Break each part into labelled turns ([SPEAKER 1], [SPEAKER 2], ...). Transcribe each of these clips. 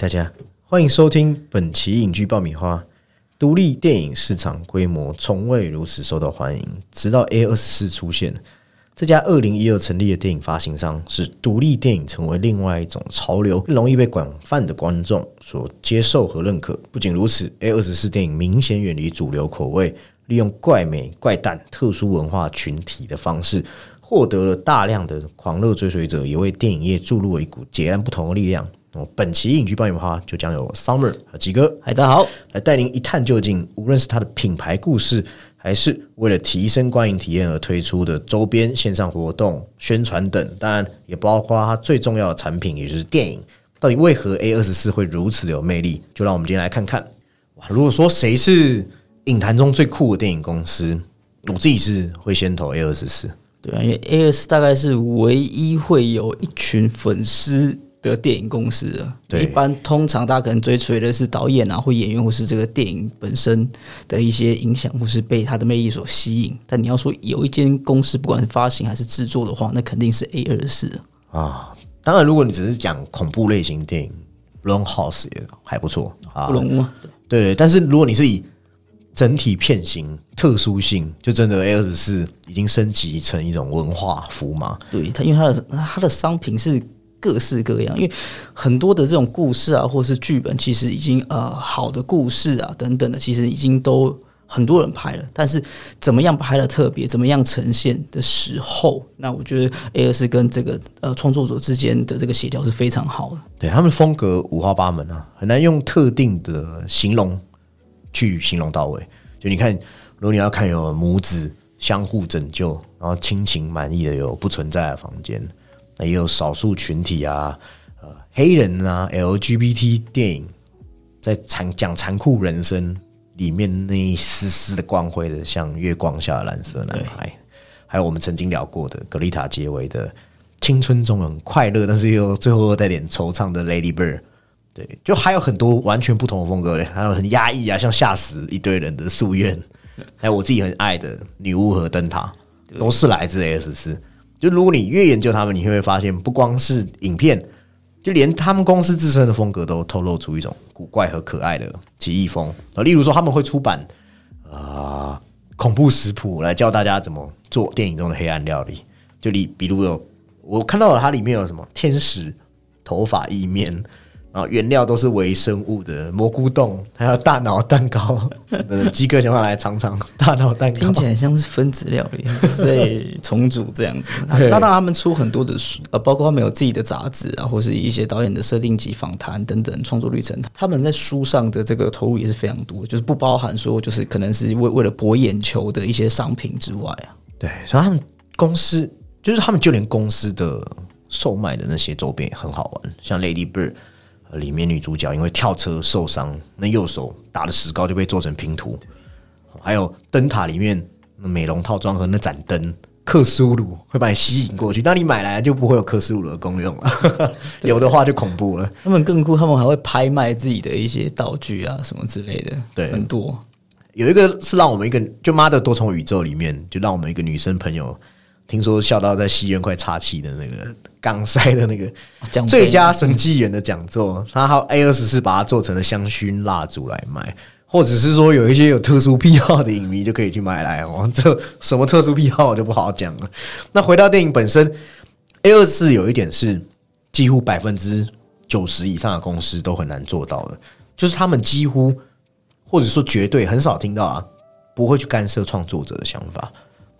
[SPEAKER 1] 大家欢迎收听本期影剧爆米花。独立电影市场规模从未如此受到欢迎，直到 A 二十四出现。这家二零一二成立的电影发行商，使独立电影成为另外一种潮流，容易被广泛的观众所接受和认可。不仅如此，A 二十四电影明显远离主流口味，利用怪美、怪诞、特殊文化群体的方式，获得了大量的狂热追随者，也为电影业注入了一股截然不同的力量。哦，本期影剧爆米花就将由 Summer 和吉哥，
[SPEAKER 2] 嗨，大家好，
[SPEAKER 1] 来带您一探究竟。无论是它的品牌故事，还是为了提升观影体验而推出的周边、线上活动、宣传等，当然也包括它最重要的产品，也就是电影。到底为何 A 二十四会如此的有魅力？就让我们今天来看看。哇，如果说谁是影坛中最酷的电影公司，我自己是会先投 A 二十四。
[SPEAKER 2] 对啊，因为 A 二十大概是唯一会有一群粉丝。的电影公司的，一般通常大家可能追随的是导演啊，或演员，或是这个电影本身的一些影响，或是被它的魅力所吸引。但你要说有一间公司，不管是发行还是制作的话，那肯定是 A 二四
[SPEAKER 1] 啊。当然，如果你只是讲恐怖类型电影，Long House 也还不错
[SPEAKER 2] 啊。不龙吗？
[SPEAKER 1] 对对。但是如果你是以整体片型特殊性，就真的 A 二十四已经升级成一种文化符码。
[SPEAKER 2] 对它，因为它的它的商品是。各式各样，因为很多的这种故事啊，或是剧本，其实已经呃好的故事啊等等的，其实已经都很多人拍了。但是怎么样拍的特别，怎么样呈现的时候，那我觉得 A 二是跟这个呃创作者之间的这个协调是非常好的。
[SPEAKER 1] 对他们风格五花八门啊，很难用特定的形容去形容到位。就你看，如果你要看有母子相互拯救，然后亲情满意的有不存在的房间。也有少数群体啊，呃，黑人啊，LGBT 电影，在残讲残酷人生里面那一丝丝的光辉的，像月光下的蓝色男孩，还有我们曾经聊过的格丽塔结尾的青春中很快乐，但是又最后又带点惆怅的 Lady Bird，对，就还有很多完全不同的风格嘞，还有很压抑啊，像吓死一堆人的夙愿，还有我自己很爱的女巫和灯塔，都是来自 S 四。就如果你越研究他们，你会发现，不光是影片，就连他们公司自身的风格都透露出一种古怪和可爱的奇异风啊。例如说，他们会出版啊恐怖食谱，来教大家怎么做电影中的黑暗料理。就你比如有我看到了，它里面有什么天使头发意面。然后原料都是微生物的蘑菇冻，还有大脑蛋糕。呃，鸡哥想法来尝尝大脑蛋糕，
[SPEAKER 2] 听起来像是分子料理，就是在重组这样子。那当然，他们出很多的书，呃，包括他们有自己的杂志啊，或是一些导演的设定集、访谈等等创作历程。他们在书上的这个投入也是非常多，就是不包含说就是可能是为为了博眼球的一些商品之外啊。
[SPEAKER 1] 对，所以他们公司就是他们就连公司的售卖的那些周边也很好玩，像 Lady Bird。里面女主角因为跳车受伤，那右手打的石膏就被做成拼图。还有灯塔里面那美容套装和那盏灯，克苏鲁会把你吸引过去。当你买来就不会有克苏鲁的功用了，有的话就恐怖了。
[SPEAKER 2] 他们更酷，他们还会拍卖自己的一些道具啊什么之类的。
[SPEAKER 1] 对，
[SPEAKER 2] 很多。
[SPEAKER 1] 有一个是让我们一个就妈的多重宇宙里面，就让我们一个女生朋友。听说笑到在戏院快岔气的那个港塞的那个最佳神技员的讲座，他还 A 二十四把它做成了香薰蜡烛来卖，或者是说有一些有特殊癖好的影迷就可以去买来哦。这什么特殊癖好我就不好讲了。那回到电影本身，A 二十四有一点是几乎百分之九十以上的公司都很难做到的，就是他们几乎或者说绝对很少听到啊，不会去干涉创作者的想法。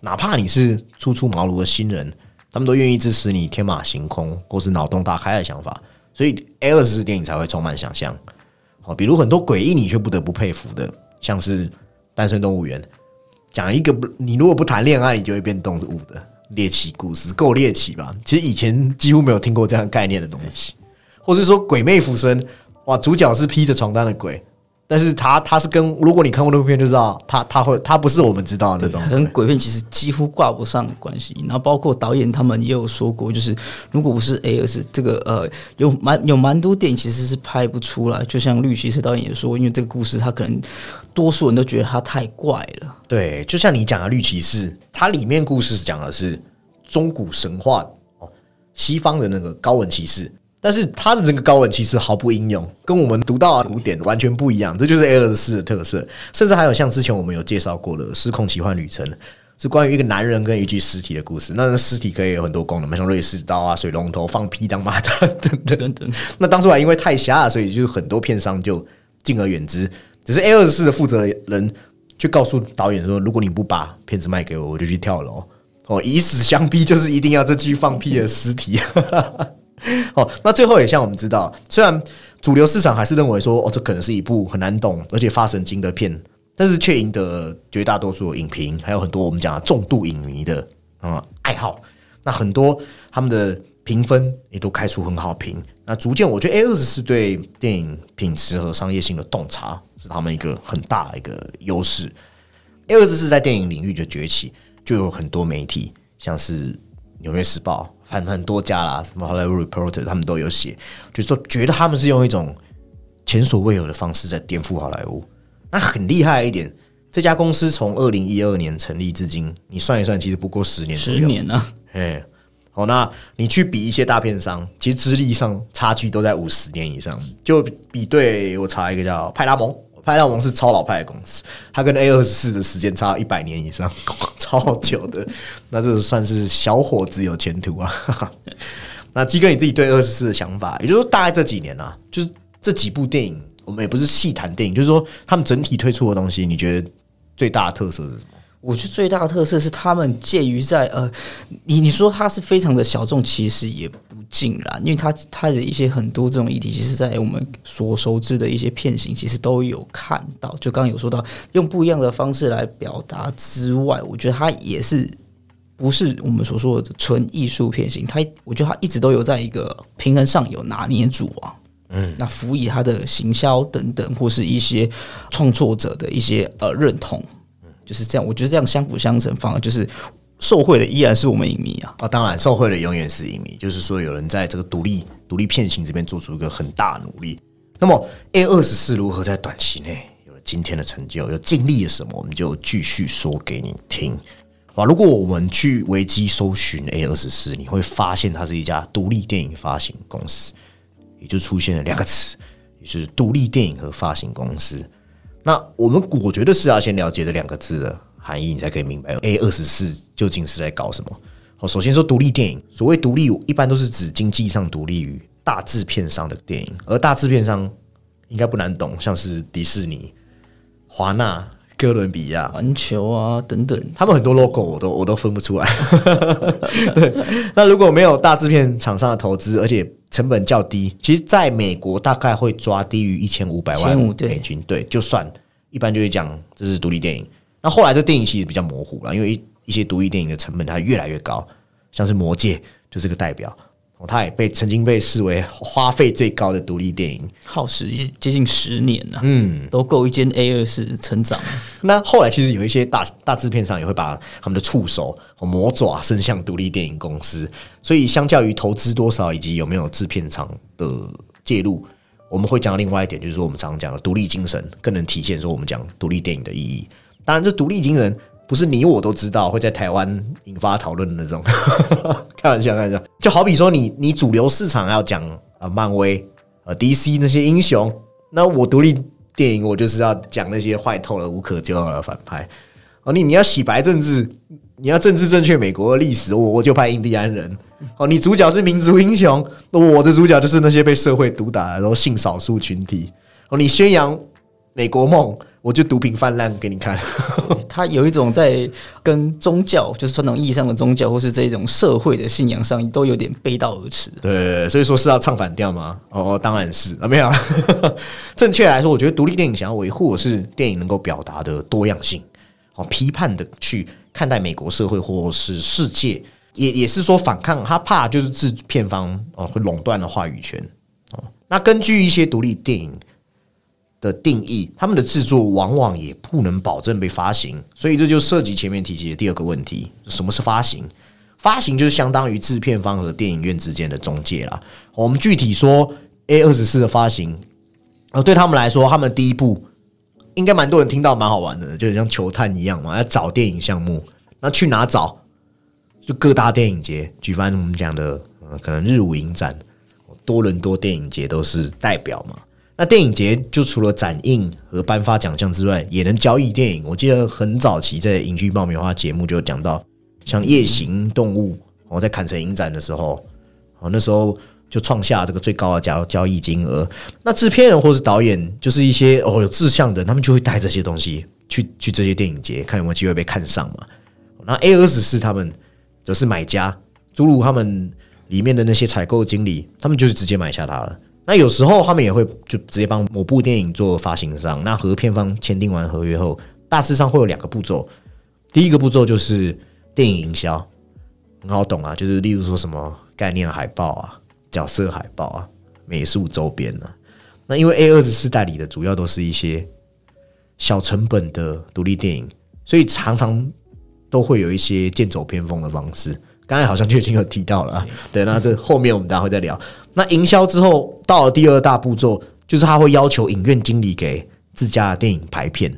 [SPEAKER 1] 哪怕你是初出茅庐的新人，他们都愿意支持你天马行空或是脑洞大开的想法，所以 A 二十电影才会充满想象。好，比如很多诡异你却不得不佩服的，像是《单身动物园》，讲一个不你如果不谈恋爱，你就会变动物的猎奇故事，够猎奇吧？其实以前几乎没有听过这样概念的东西，或是说《鬼魅附身》，哇，主角是披着床单的鬼。但是他他是跟如果你看过那部片就知道，他他会他不是我们知道的那种，
[SPEAKER 2] 跟鬼片其实几乎挂不上关系。然后包括导演他们也有说过，就是如果不是 A 二是这个呃有蛮有蛮多电影其实是拍不出来。就像绿骑士导演也说，因为这个故事他可能多数人都觉得他太怪了。
[SPEAKER 1] 对，就像你讲的绿骑士，它里面故事讲的是中古神话哦，西方的那个高文骑士，但是它的那个高文其实毫不应用，跟我们读到的古典完全不一样。这就是 A 二十四的特色。甚至还有像之前我们有介绍过的《失控奇幻旅程》，是关于一个男人跟一具尸体的故事。那那尸体可以有很多功能，像瑞士刀啊、水龙头、放屁当马达等等
[SPEAKER 2] 等等。
[SPEAKER 1] 那当初还因为太瞎了，所以就很多片商就敬而远之。只是 A 二十四的负责人去告诉导演说：“如果你不把片子卖给我，我就去跳楼。”哦，以死相逼，就是一定要这具放屁的尸体。好，那最后也像我们知道，虽然主流市场还是认为说，哦，这可能是一部很难懂而且发神经的片，但是却赢得绝大多数影评，还有很多我们讲的重度影迷的啊爱好。那很多他们的评分也都开出很好评。那逐渐，我觉得 A 二十四对电影品质和商业性的洞察是他们一个很大的一个优势。A 二十四在电影领域的崛起，就有很多媒体，像是纽约时报。很很多家啦，什么 Hollywood Reporter，他们都有写，就说觉得他们是用一种前所未有的方式在颠覆好莱坞。那很厉害一点，这家公司从二零一二年成立至今，你算一算，其实不过十年。
[SPEAKER 2] 十年呢？
[SPEAKER 1] 哎，好，那你去比一些大片商，其实资历上差距都在五十年以上。就比对，我查一个叫派拉蒙。派拉蒙是超老派的公司，它跟 A 二十四的时间差一百年以上，超久的。那这算是小伙子有前途啊！那基哥你自己对二十四的想法，也就是说，大概这几年啊，就是这几部电影，我们也不是细谈电影，就是说他们整体推出的东西，你觉得最大的特色是什么？
[SPEAKER 2] 我觉得最大的特色是他们介于在呃，你你说它是非常的小众，其实也不尽然，因为它它的一些很多这种议题，其实，在我们所熟知的一些片型，其实都有看到。就刚刚有说到用不一样的方式来表达之外，我觉得它也是不是我们所说的纯艺术片型。它我觉得它一直都有在一个平衡上有拿捏住啊。嗯，那辅以它的行销等等，或是一些创作者的一些呃认同。就是这样，我觉得这样相辅相成，反而就是受贿的依然是我们影迷啊！
[SPEAKER 1] 啊，当然，受贿的永远是影迷。就是说，有人在这个独立独立片型这边做出一个很大努力。那么，A 二十四如何在短期内有了今天的成就，又经历了什么？我们就继续说给你听。啊，如果我们去维基搜寻 A 二十四，你会发现它是一家独立电影发行公司，也就出现了两个词，也就是独立电影和发行公司。那我们我觉得是要先了解这两个字的含义，你才可以明白 A 二十四究竟是在搞什么。好，首先说独立电影，所谓独立，一般都是指经济上独立于大制片商的电影，而大制片商应该不难懂，像是迪士尼、华纳、哥伦比亚、
[SPEAKER 2] 环球啊等等，
[SPEAKER 1] 他们很多 logo 我都我都分不出来。对那如果没有大制片厂商的投资，而且成本较低，其实在美国大概会抓低于一千五百万美金，对，就算一般就会讲这是独立电影。那后来这电影其实比较模糊了，因为一一些独立电影的成本它越来越高，像是《魔戒》就是个代表。它也被曾经被视为花费最高的独立电影，
[SPEAKER 2] 耗时接近十年了，嗯，都够一间 A 二是成长。
[SPEAKER 1] 那后来其实有一些大大制片商也会把他们的触手和魔爪伸向独立电影公司，所以相较于投资多少以及有没有制片厂的介入，我们会讲另外一点，就是说我们常常讲的独立精神，更能体现说我们讲独立电影的意义。当然，这独立精神。不是你我都知道会在台湾引发讨论的那种，开玩笑，开玩笑。就好比说，你你主流市场要讲啊，漫威啊，DC 那些英雄，那我独立电影我就是要讲那些坏透了、无可救药的反派。哦，你你要洗白政治，你要政治正确美国的历史，我我就拍印第安人。哦，你主角是民族英雄，那我的主角就是那些被社会毒打然后性少数群体。哦，你宣扬美国梦。我就毒品泛滥给你看，
[SPEAKER 2] 他有一种在跟宗教，就是传统意义上的宗教，或是这种社会的信仰上，都有点背道而驰。
[SPEAKER 1] 对，所以说是要唱反调吗？哦，当然是啊，没有。正确来说，我觉得独立电影想要维护的是电影能够表达的多样性，哦，批判的去看待美国社会或是世界，也也是说反抗他怕就是制片方哦会垄断了话语权哦。那根据一些独立电影。的定义，他们的制作往往也不能保证被发行，所以这就涉及前面提及的第二个问题：什么是发行？发行就是相当于制片方和电影院之间的中介啦。我们具体说，A 二十四的发行，呃，对他们来说，他们第一步应该蛮多人听到，蛮好玩的，就像球探一样嘛，要找电影项目，那去哪找？就各大电影节举办我们讲的，呃，可能日舞影展。多伦多电影节都是代表嘛。那电影节就除了展映和颁发奖项之外，也能交易电影。我记得很早期在影剧爆米花节目就讲到，像《夜行动物》我在坎城影展的时候，哦那时候就创下这个最高的交交易金额。那制片人或是导演，就是一些哦有志向的，他们就会带这些东西去去这些电影节，看有没有机会被看上嘛。那 A 二十四他们则是买家，诸如他们里面的那些采购经理，他们就是直接买下它了。那有时候他们也会就直接帮某部电影做发行商。那和片方签订完合约后，大致上会有两个步骤。第一个步骤就是电影营销，很好懂啊，就是例如说什么概念海报啊、角色海报啊、美术周边啊。那因为 A 二十四代理的主要都是一些小成本的独立电影，所以常常都会有一些剑走偏锋的方式。刚才好像就已经有提到了，对，那这后面我们待会再聊。那营销之后到了第二大步骤，就是他会要求影院经理给自家的电影排片。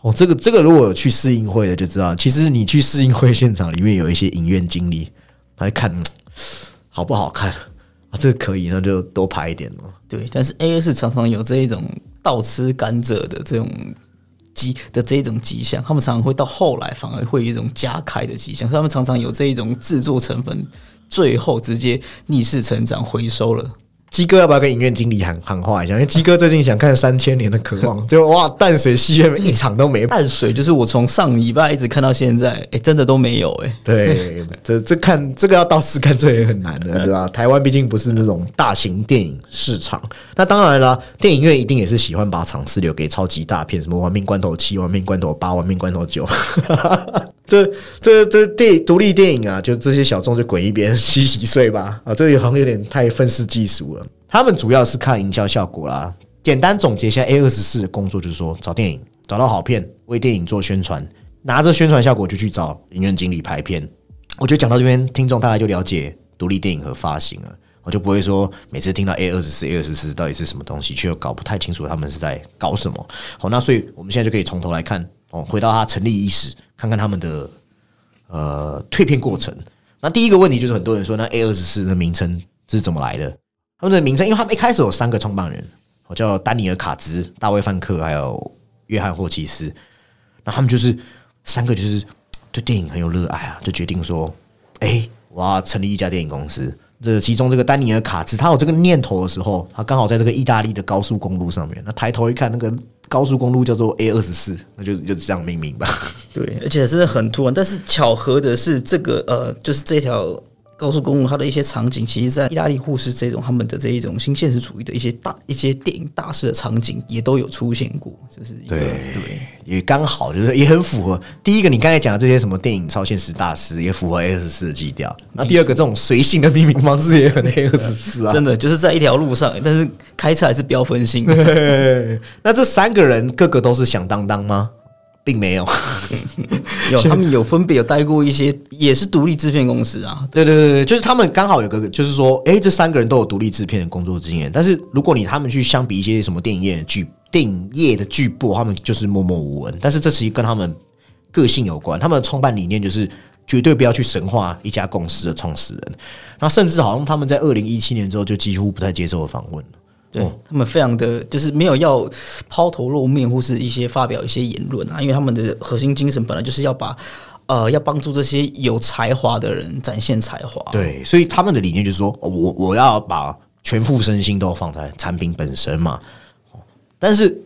[SPEAKER 1] 哦，这个这个如果有去试映会的就知道，其实你去试映会现场里面有一些影院经理，他会看好不好看啊，这个可以，那就多排一点嘛。
[SPEAKER 2] 对，但是 A 是常常有这一种倒吃甘蔗的这种吉的这一种吉象，他们常常会到后来反而会有一种加开的吉象，所以他们常常有这一种制作成分，最后直接逆势成长回收了。
[SPEAKER 1] 鸡哥要不要跟影院经理喊喊话一下？因为鸡哥最近想看《三千年的渴望》，就哇，淡水戏院一场都没。
[SPEAKER 2] 淡水就是我从上礼拜一直看到现在，哎，真的都没有哎。
[SPEAKER 1] 对，这这看这个要到试看，这也很难的，对吧？台湾毕竟不是那种大型电影市场。那当然了，电影院一定也是喜欢把场次留给超级大片，什么《亡命关头七》《亡命关头八》《亡命关头九》。这这这电独立电影啊，就这些小众就滚一边洗洗睡吧啊！这好像有点太愤世嫉俗了。他们主要是看营销效果啦。简单总结一下，A 二十四的工作就是说，找电影，找到好片，为电影做宣传，拿着宣传效果就去找影院经理拍片。我觉得讲到这边，听众大概就了解独立电影和发行了。我就不会说每次听到 A 二十四、A 二十四到底是什么东西，却又搞不太清楚他们是在搞什么。好，那所以我们现在就可以从头来看哦，回到它成立伊始，看看他们的呃蜕变过程。那第一个问题就是很多人说，那 A 二十四的名称是怎么来的？他们的名称，因为他们一开始有三个创办人，我叫丹尼尔卡兹、大卫范克还有约翰霍奇斯。那他们就是三个就是对电影很有热爱啊，就决定说，哎，我要成立一家电影公司。这其中这个丹尼尔卡兹，他有这个念头的时候，他刚好在这个意大利的高速公路上面。那抬头一看，那个高速公路叫做 A 二十四，那就就这样命名吧。
[SPEAKER 2] 对，而且真的很突然。但是巧合的是，这个呃，就是这条。高速公路它的一些场景，其实，在意大利护士这种他们的这一种新现实主义的一些大一些电影大师的场景，也都有出现过。就是一个对，
[SPEAKER 1] 也刚好就是也很符合。第一个，你刚才讲的这些什么电影超现实大师，也符合 A 二十四的基调。那第二个，这种随性的命名方式也很 A 二十四啊。
[SPEAKER 2] 真的就是在一条路上，但是开车还是标分性。
[SPEAKER 1] 那这三个人个个都是响当当吗？并没有，
[SPEAKER 2] 有 他们有分别有待过一些，也是独立制片公司啊。
[SPEAKER 1] 对对对对，就是他们刚好有个，就是说，哎，这三个人都有独立制片的工作经验。但是如果你他们去相比一些什么电影业剧、电影业的巨擘，他们就是默默无闻。但是这其实跟他们个性有关，他们的创办理念就是绝对不要去神化一家公司的创始人。那甚至好像他们在二零一七年之后就几乎不太接受访问了。
[SPEAKER 2] 对他们非常的就是没有要抛头露面或是一些发表一些言论啊，因为他们的核心精神本来就是要把呃要帮助这些有才华的人展现才华。
[SPEAKER 1] 对，所以他们的理念就是说，我我要把全副身心都放在产品本身嘛。但是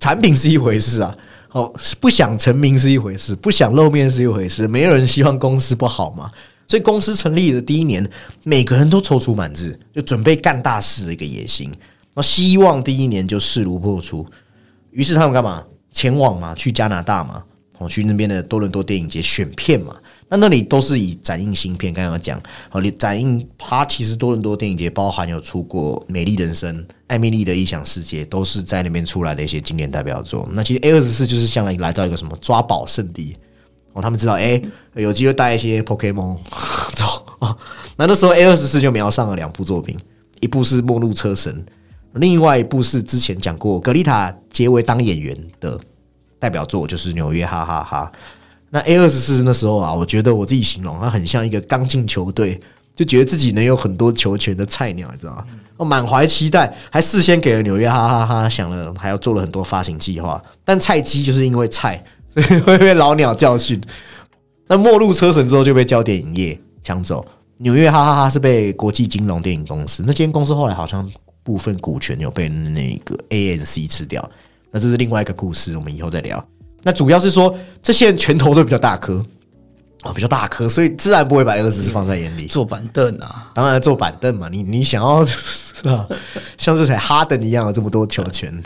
[SPEAKER 1] 产品是一回事啊，哦，不想成名是一回事，不想露面是一回事，没有人希望公司不好嘛。所以公司成立的第一年，每个人都踌躇满志，就准备干大事的一个野心。那希望第一年就势如破竹。于是他们干嘛？前往嘛，去加拿大嘛，哦，去那边的多伦多电影节选片嘛。那那里都是以展映新片，刚刚讲，哦，你展映它其实多伦多电影节包含有出过《美丽人生》《艾米丽的异想世界》，都是在那边出来的一些经典代表作。那其实 A 二十四就是相当于来到一个什么抓宝圣地。哦，他们知道，哎，有机会带一些 Pokemon 走啊。那那时候 A 二十四就瞄上了两部作品，一部是《末路车神》，另外一部是之前讲过格丽塔结为当演员的代表作，就是《纽约哈哈哈》。那 A 二十四那时候啊，我觉得我自己形容它很像一个刚进球队就觉得自己能有很多球权的菜鸟，你知道吗？我满怀期待，还事先给了纽约哈哈哈想了，还要做了很多发行计划。但菜鸡就是因为菜，所 以会被老鸟教训。那末路车神之后就被交电影业抢走。纽约哈哈哈是被国际金融电影公司，那间公司后来好像部分股权有被那个 ANC 吃掉。那这是另外一个故事，我们以后再聊。那主要是说这些人拳头都比较大颗。啊，比较大颗，所以自然不会把二十四放在眼里。
[SPEAKER 2] 坐板凳啊，
[SPEAKER 1] 当然坐板凳嘛。你你想要 是吧？像这才哈登一样有这么多球权，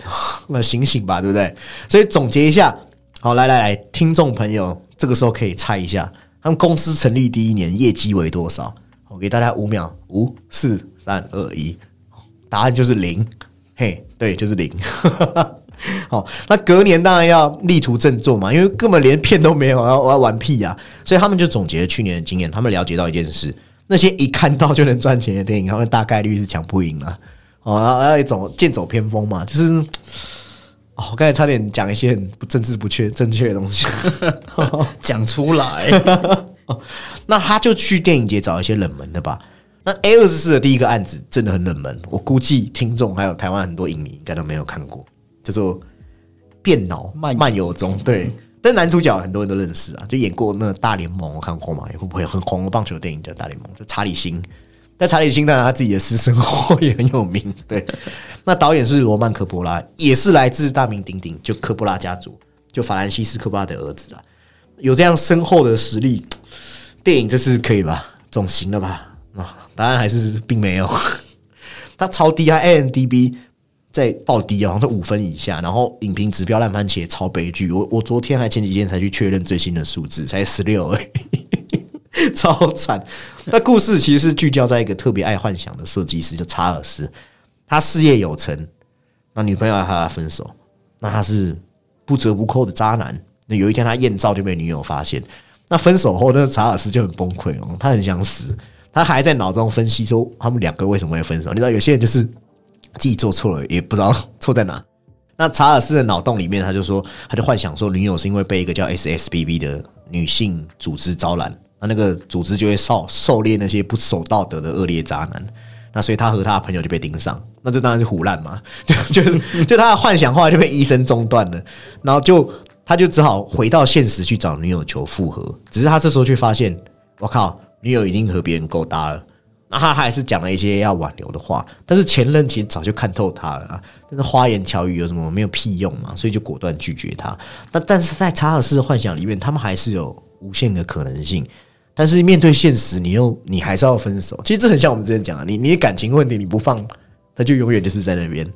[SPEAKER 1] 那醒醒吧，对不对？所以总结一下，好，来来来，听众朋友，这个时候可以猜一下，他们公司成立第一年业绩为多少？我给大家五秒，五、四、三、二、一，答案就是零。嘿，对，就是零。好，那隔年当然要力图振作嘛，因为根本连片都没有，要我要玩屁呀！所以他们就总结了去年的经验，他们了解到一件事：那些一看到就能赚钱的电影，他们大概率是抢不赢了。哦，要要一种剑走偏锋嘛，就是哦，我刚才差点讲一些很不政治不确正确的东西，
[SPEAKER 2] 讲出来。
[SPEAKER 1] 那他就去电影节找一些冷门的吧。那 A 二十四的第一个案子真的很冷门，我估计听众还有台湾很多影迷应该都没有看过。叫做《变脑漫游中》，对，但男主角很多人都认识啊，就演过那《大联盟》，我看过嘛，也会不会很红的棒球电影叫《大联盟》，就查理星。那查理辛当然他自己的私生活 也很有名，对。那导演是罗曼科波拉，也是来自大名鼎鼎就科波拉家族，就法兰西斯科波拉的儿子啊，有这样深厚的实力，电影这次可以吧？总行了吧？啊，答案还是并没有，他超低啊，A N D B。在爆低啊，好像是五分以下，然后影评指标烂番茄超悲剧。我我昨天还前几天才去确认最新的数字，才十六哎，超惨。那故事其实聚焦在一个特别爱幻想的设计师，叫查尔斯。他事业有成，那女朋友和他分手，那他是不折不扣的渣男。那有一天他艳照就被女友发现，那分手后，那查尔斯就很崩溃哦，他很想死，他还在脑中分析说他们两个为什么会分手。你知道有些人就是。自己做错了，也不知道错在哪。那查尔斯的脑洞里面，他就说，他就幻想说，女友是因为被一个叫 SSBB 的女性组织招揽，那那个组织就会狩狩猎那些不守道德的恶劣渣男。那所以他和他的朋友就被盯上，那这当然是胡乱嘛，就就就他的幻想后来就被医生中断了，然后就他就只好回到现实去找女友求复合。只是他这时候却发现，我靠，女友已经和别人勾搭了。那他还是讲了一些要挽留的话，但是前任其实早就看透他了啊！但是花言巧语有什么没有屁用嘛？所以就果断拒绝他。那但是在查尔斯的幻想里面，他们还是有无限的可能性。但是面对现实，你又你还是要分手。其实这很像我们之前讲的，你你的感情问题你不放，他就永远就是在那边。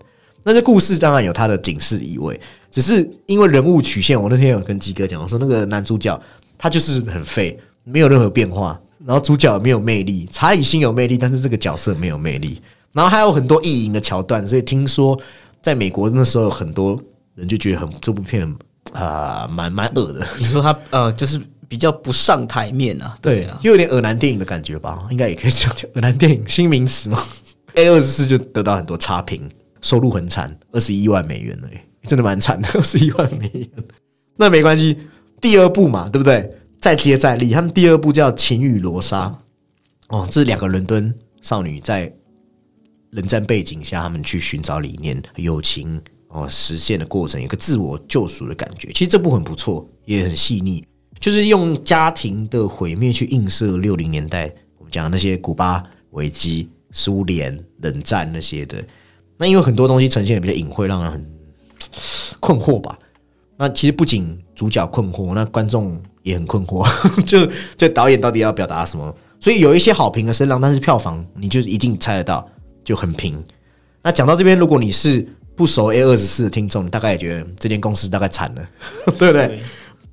[SPEAKER 1] 那这故事当然有它的警示意味，只是因为人物曲线，我那天有跟鸡哥讲，我说那个男主角他就是很废，没有任何变化。然后主角没有魅力，查理星有魅力，但是这个角色没有魅力。然后还有很多意淫的桥段，所以听说在美国那时候有，很多人就觉得很这部片啊，蛮蛮恶的。
[SPEAKER 2] 你说他呃，就是比较不上台面啊？对啊，
[SPEAKER 1] 又有点耳男电影的感觉吧？应该也可以讲，恶男电影新名词嘛。A 二十四就得到很多差评，收入很惨，二十一万美元了，真的蛮惨的，二十一万美元。那没关系，第二部嘛，对不对？再接再厉，他们第二部叫《情与罗莎》哦，这是两个伦敦少女在冷战背景下，他们去寻找理念、友情哦，实现的过程，有个自我救赎的感觉。其实这部很不错，也很细腻，就是用家庭的毁灭去映射六零年代我们讲那些古巴危机、苏联冷战那些的。那因为很多东西呈现的比较隐晦，让人很困惑吧。那其实不仅主角困惑，那观众。也很困惑，就这导演到底要表达什么？所以有一些好评的声浪，但是票房你就一定猜得到，就很平。那讲到这边，如果你是不熟 A 二十四的听众，你大概也觉得这间公司大概惨了，对不对？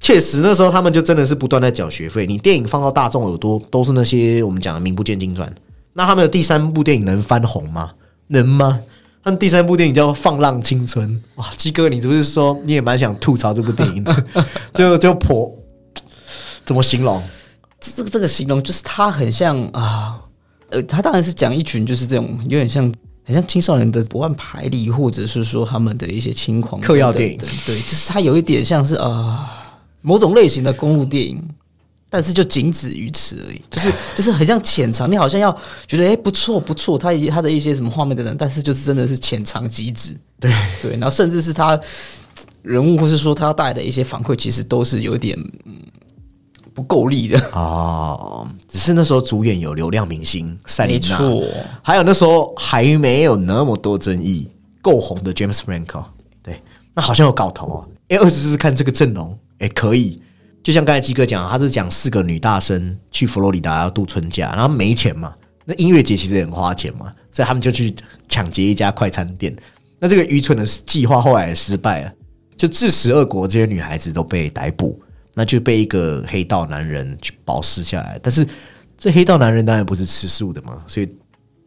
[SPEAKER 1] 确实，那时候他们就真的是不断在缴学费。你电影放到大众耳朵，都是那些我们讲的名不见经传。那他们的第三部电影能翻红吗？能吗？他们第三部电影叫《放浪青春》。哇，鸡哥，你是不是说你也蛮想吐槽这部电影的？就就破。怎么形容？
[SPEAKER 2] 这这个形容就是他很像啊，呃，他当然是讲一群就是这种有点像很像青少年的不按牌理，或者是说他们的一些轻狂
[SPEAKER 1] 嗑药电影，
[SPEAKER 2] 对，就是他有一点像是啊某种类型的公路电影，但是就仅止于此而已，就是 就是很像浅尝，你好像要觉得哎、不错不错，他他的一些什么画面等等，但是就是真的是浅尝即止，
[SPEAKER 1] 对。
[SPEAKER 2] 对，然后甚至是他人物或是说他带来的一些反馈，其实都是有点嗯不够力的，
[SPEAKER 1] 哦，只是那时候主演有流量明星赛琳娜，
[SPEAKER 2] 没错，
[SPEAKER 1] 还有那时候还没有那么多争议，够红的 James Franco，对，那好像有搞头啊。哎，二十四看这个阵容，哎，可以。就像刚才鸡哥讲，他是讲四个女大生去佛罗里达要度春假，然后没钱嘛，那音乐节其实也很花钱嘛，所以他们就去抢劫一家快餐店。那这个愚蠢的计划后来也失败了，就致使俄国这些女孩子都被逮捕，那就被一个黑道男人去保释下来。但是这黑道男人当然不是吃素的嘛，所以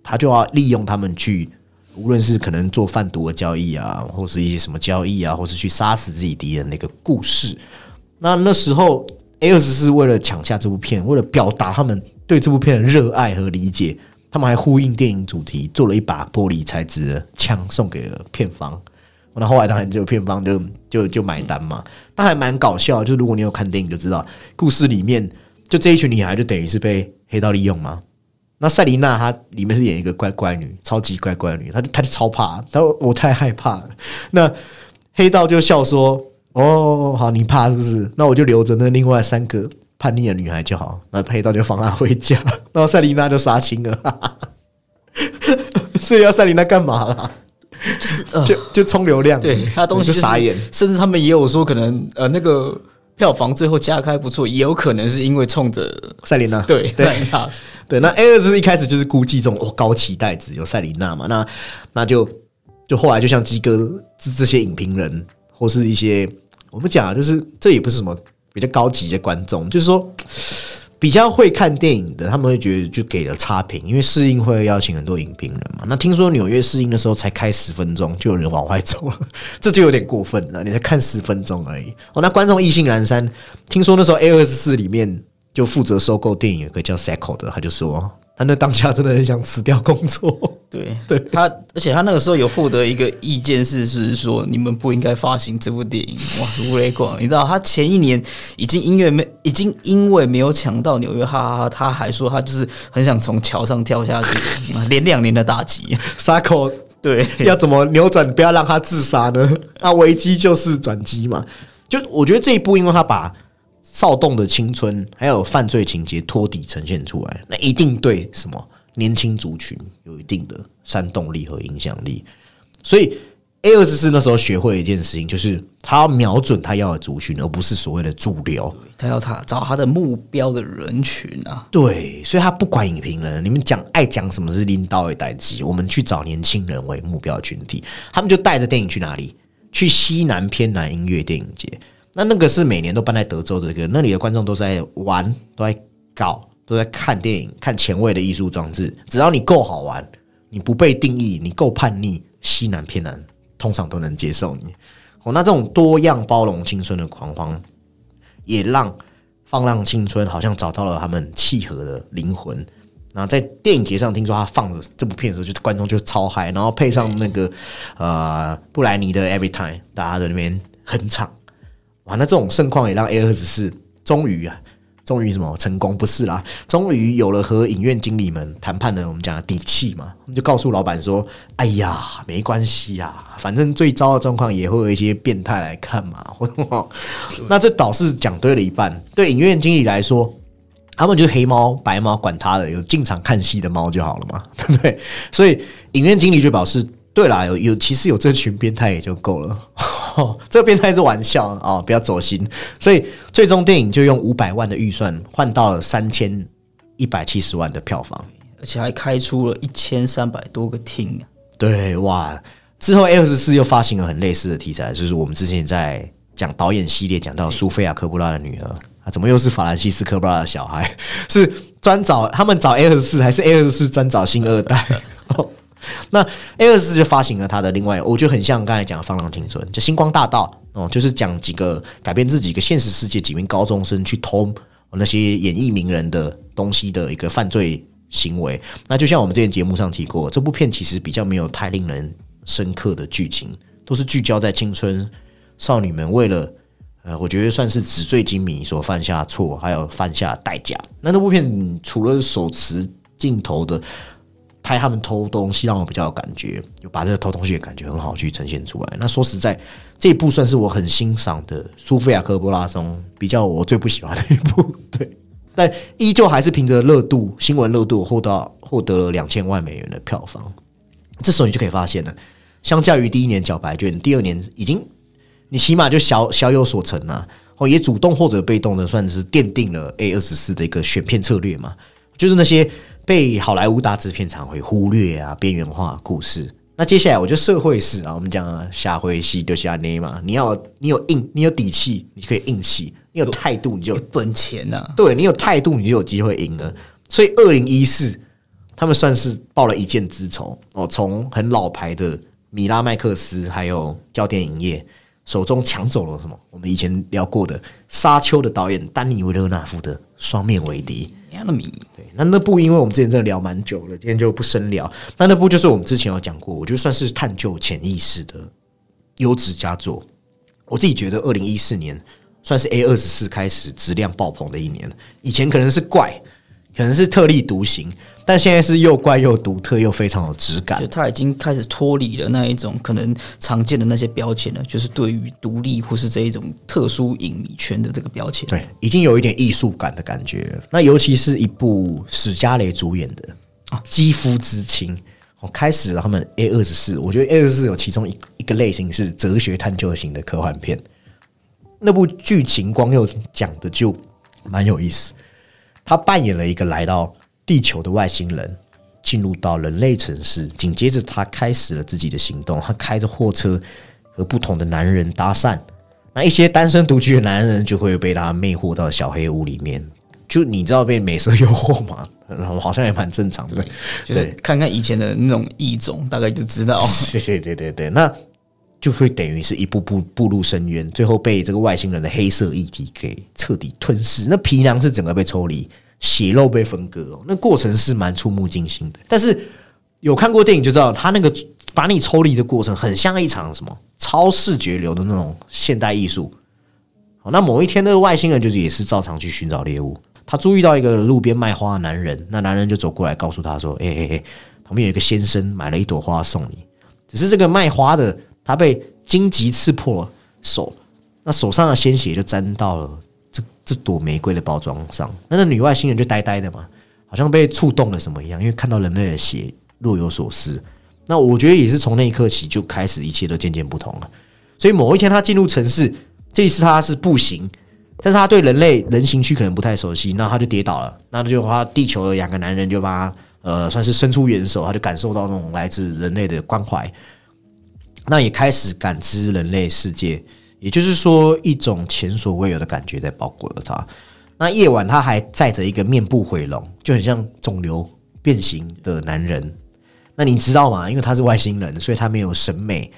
[SPEAKER 1] 他就要利用他们去，无论是可能做贩毒的交易啊，或是一些什么交易啊，或是去杀死自己敌人那个故事。那那时候 A 二十是为了抢下这部片，为了表达他们对这部片的热爱和理解，他们还呼应电影主题，做了一把玻璃材质的枪送给了片方。那后来当然就片方就就就买单嘛，但还蛮搞笑。就如果你有看电影就知道，故事里面就这一群女孩就等于是被黑道利用嘛。那赛琳娜她里面是演一个乖乖女，超级乖乖女，她就她就超怕，她说我太害怕了。那黑道就笑说：“哦，好，你怕是不是？那我就留着那另外三个叛逆的女孩就好。”那佩刀就放她回家，然后赛琳娜就杀青了。哈哈哈所以要赛琳娜干嘛啦？
[SPEAKER 2] 就是呃，
[SPEAKER 1] 就就冲流量，
[SPEAKER 2] 对他东西就是
[SPEAKER 1] 就傻眼。
[SPEAKER 2] 甚至他们也有说，可能呃那个票房最后加开不错，也有可能是因为冲着
[SPEAKER 1] 赛琳娜
[SPEAKER 2] 对
[SPEAKER 1] 对 对，那 A 二是一开始就是估计这种哦高期待值有赛琳娜嘛，那那就就后来就像鸡哥这这些影评人或是一些我们讲，就是这也不是什么比较高级的观众，就是说比较会看电影的，他们会觉得就给了差评，因为试映会邀请很多影评人嘛。那听说纽约试映的时候才开十分钟，就有人往外走了，这就有点过分了。你才看十分钟而已，哦，那观众意兴阑珊。听说那时候 A 二十四里面就负责收购电影有个叫 Seco 的，他就说 他那当下真的很想辞掉工作。
[SPEAKER 2] 对对，他而且他那个时候有获得一个意见是，是说你们不应该发行这部电影。哇，如雷贯！你知道他前一年已经音乐没已经因为没有抢到纽约哈哈哈，他还说他就是很想从桥上跳下去，连两年的打击。
[SPEAKER 1] Seco
[SPEAKER 2] 对，
[SPEAKER 1] 要怎么扭转，不要让他自杀呢？那危机就是转机嘛。就我觉得这一部，因为他把躁动的青春还有犯罪情节托底呈现出来，那一定对什么年轻族群有一定的煽动力和影响力。所以 A 二十四那时候学会一件事情，就是他要瞄准他要的族群，而不是所谓的主流。
[SPEAKER 2] 他要他找他的目标的人群啊。
[SPEAKER 1] 对，所以他不管影评人，你们讲爱讲什么是拎刀一代机，我们去找年轻人为目标群体，他们就带着电影去哪里？去西南偏南音乐电影节。那那个是每年都办在德州的，这个那里的观众都在玩，都在搞，都在看电影，看前卫的艺术装置。只要你够好玩，你不被定义，你够叛逆，西南偏南通常都能接受你。哦，那这种多样包容青春的狂欢，也让放浪青春好像找到了他们契合的灵魂。那在电影节上，听说他放了这部片的时候，就观众就超嗨，然后配上那个呃布莱尼的 Every Time，大家在那边哼唱，哇！那这种盛况也让 A 二十四终于啊，终于什么成功不是啦，终于有了和影院经理们谈判的我们讲的底气嘛。我们就告诉老板说：“哎呀，没关系呀，反正最糟的状况也会有一些变态来看嘛。”那这倒是讲对了一半，对影院经理来说。他们就是黑猫白猫，管他的，有进场看戏的猫就好了嘛，对不对？所以影院经理就表示，对啦，有有其实有这群变态也就够了，这个变态是玩笑啊、哦，不要走心。所以最终电影就用五百万的预算换到了三千一百七十万的票房，
[SPEAKER 2] 而且还开出了一千三百多个厅啊！
[SPEAKER 1] 对哇！之后十四又发行了很类似的题材，就是我们之前在讲导演系列讲到苏菲亚科布拉的女儿。啊，怎么又是法兰西斯科布拉的小孩？是专找他们找十四，还是十四专找新二代？那 A 二十四就发行了他的另外，我觉得很像刚才讲的《放浪青春》，就《星光大道》哦，就是讲几个改变自己一个现实世界几名高中生去偷那些演艺名人的东西的一个犯罪行为。那就像我们之前节目上提过，这部片其实比较没有太令人深刻的剧情，都是聚焦在青春少女们为了。呃，我觉得算是纸醉金迷所犯下错，还有犯下代价。那这部片除了手持镜头的拍他们偷东西，让我比较有感觉，就把这个偷东西的感觉很好去呈现出来。那说实在，这一部算是我很欣赏的苏菲亚科波拉中比较我最不喜欢的一部，对。但依旧还是凭着热度、新闻热度获得获得了两千万美元的票房。这时候你就可以发现了，相较于第一年缴白卷，第二年已经你起码就小小有所成啊，哦，也主动或者被动的算是奠定了 A 二十四的一个选片策略嘛，就是那些被好莱坞大制片厂会忽略啊、边缘化故事。那接下来我就社会式啊，我们讲啊下回戏就下内嘛，你要你有硬，你有底气，你可以硬戏；你有态度，你就
[SPEAKER 2] 本钱呐、
[SPEAKER 1] 对你有态度，你就有机会赢了。所以二零一四，他们算是报了一箭之仇哦，从很老牌的米拉麦克斯还有焦点影业手中抢走了什么？我们以前聊过的《沙丘》的导演丹尼维勒纳夫的《双面为敌》。
[SPEAKER 2] Enemy
[SPEAKER 1] 对，那那部因为我们之前真的聊蛮久了，今天就不深聊。那那部就是我们之前有讲过，我觉得算是探究潜意识的优质佳作。我自己觉得，二零一四年算是 A 二十四开始质量爆棚的一年。以前可能是怪，可能是特立独行，但现在是又怪又独特，又非常有质感
[SPEAKER 2] 就。它已经开始脱离了那一种可能常见的那些标签了，就是对于独立或是这一种特殊影迷圈的这个标签。
[SPEAKER 1] 对，已经有一点艺术感的感觉。那尤其是一部史嘉蕾主演的《肌肤之亲》，哦，开始了他们 A 二十四，我觉得 A 二十四有其中一一个类型是哲学探究型的科幻片。那部剧情光又讲的就蛮有意思，他扮演了一个来到地球的外星人，进入到人类城市，紧接着他开始了自己的行动，他开着货车和不同的男人搭讪。那一些单身独居的男人就会被他魅惑到小黑屋里面，就你知道被美色诱惑吗？然 后好像也蛮正常的。
[SPEAKER 2] 就是看看以前的那种异种，大概就知道。
[SPEAKER 1] 对对对对对，那就会等于是一步步步入深渊，最后被这个外星人的黑色议题给彻底吞噬。那皮囊是整个被抽离，血肉被分割哦，那过程是蛮触目惊心的。但是有看过电影就知道，他那个把你抽离的过程，很像一场什么超视觉流的那种现代艺术。好，那某一天，那个外星人就是也是照常去寻找猎物。他注意到一个路边卖花的男人，那男人就走过来告诉他说：“哎哎哎，旁边有一个先生买了一朵花送你。只是这个卖花的他被荆棘刺破了手，那手上的鲜血就沾到了这朵玫瑰的包装上。那那女外星人就呆呆的嘛，好像被触动了什么一样，因为看到人类的血若有所思。那我觉得也是从那一刻起就开始一切都渐渐不同了。所以某一天他进入城市，这一次他是步行，但是他对人类人行区可能不太熟悉，那他就跌倒了。那就他地球的两个男人就帮他呃算是伸出援手，他就感受到那种来自人类的关怀。那也开始感知人类世界，也就是说，一种前所未有的感觉在包裹着他。那夜晚，他还载着一个面部毁容，就很像肿瘤变形的男人。那你知道吗？因为他是外星人，所以他没有审美，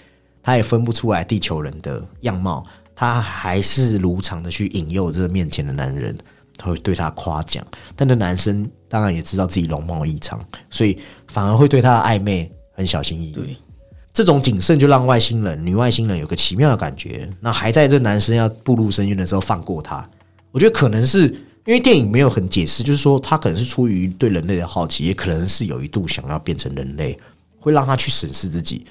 [SPEAKER 1] 他也分不出来地球人的样貌。他还是如常的去引诱这个面前的男人，他会对他夸奖。但那男生当然也知道自己容貌异常，所以反而会对他的暧昧很小心翼翼。
[SPEAKER 2] 对，
[SPEAKER 1] 这种谨慎就让外星人、女外星人有个奇妙的感觉。那还在这男生要步入深渊的时候放过他，我觉得可能是因为电影没有很解释，就是说他可能是出于对人类的好奇，也可能是有一度想要变成人类，会让他去审视自己，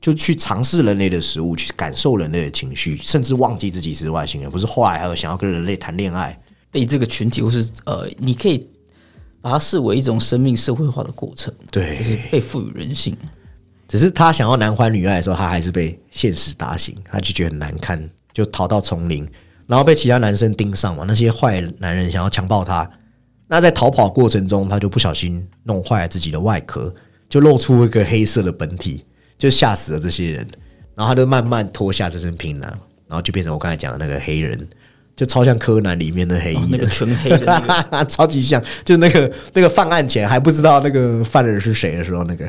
[SPEAKER 1] 就去尝试人类的食物，去感受人类的情绪，甚至忘记自己是外星人。不是后来还有想要跟人类谈恋爱，
[SPEAKER 2] 被这个群体或是呃，你可以把它视为一种生命社会化的过程，
[SPEAKER 1] 对
[SPEAKER 2] 就是被赋予人性。
[SPEAKER 1] 只是他想要男欢女爱的时候，他还是被现实打醒，他就觉得很难堪，就逃到丛林，然后被其他男生盯上嘛。那些坏男人想要强暴他，那在逃跑过程中，他就不小心弄坏了自己的外壳，就露出一个黑色的本体，就吓死了这些人。然后他就慢慢脱下这身皮囊，然后就变成我刚才讲的那个黑人，就超像柯南里面的黑衣人
[SPEAKER 2] 哦那个。全黑的，
[SPEAKER 1] 超级像，就那个那个犯案前还不知道那个犯人是谁的时候，那个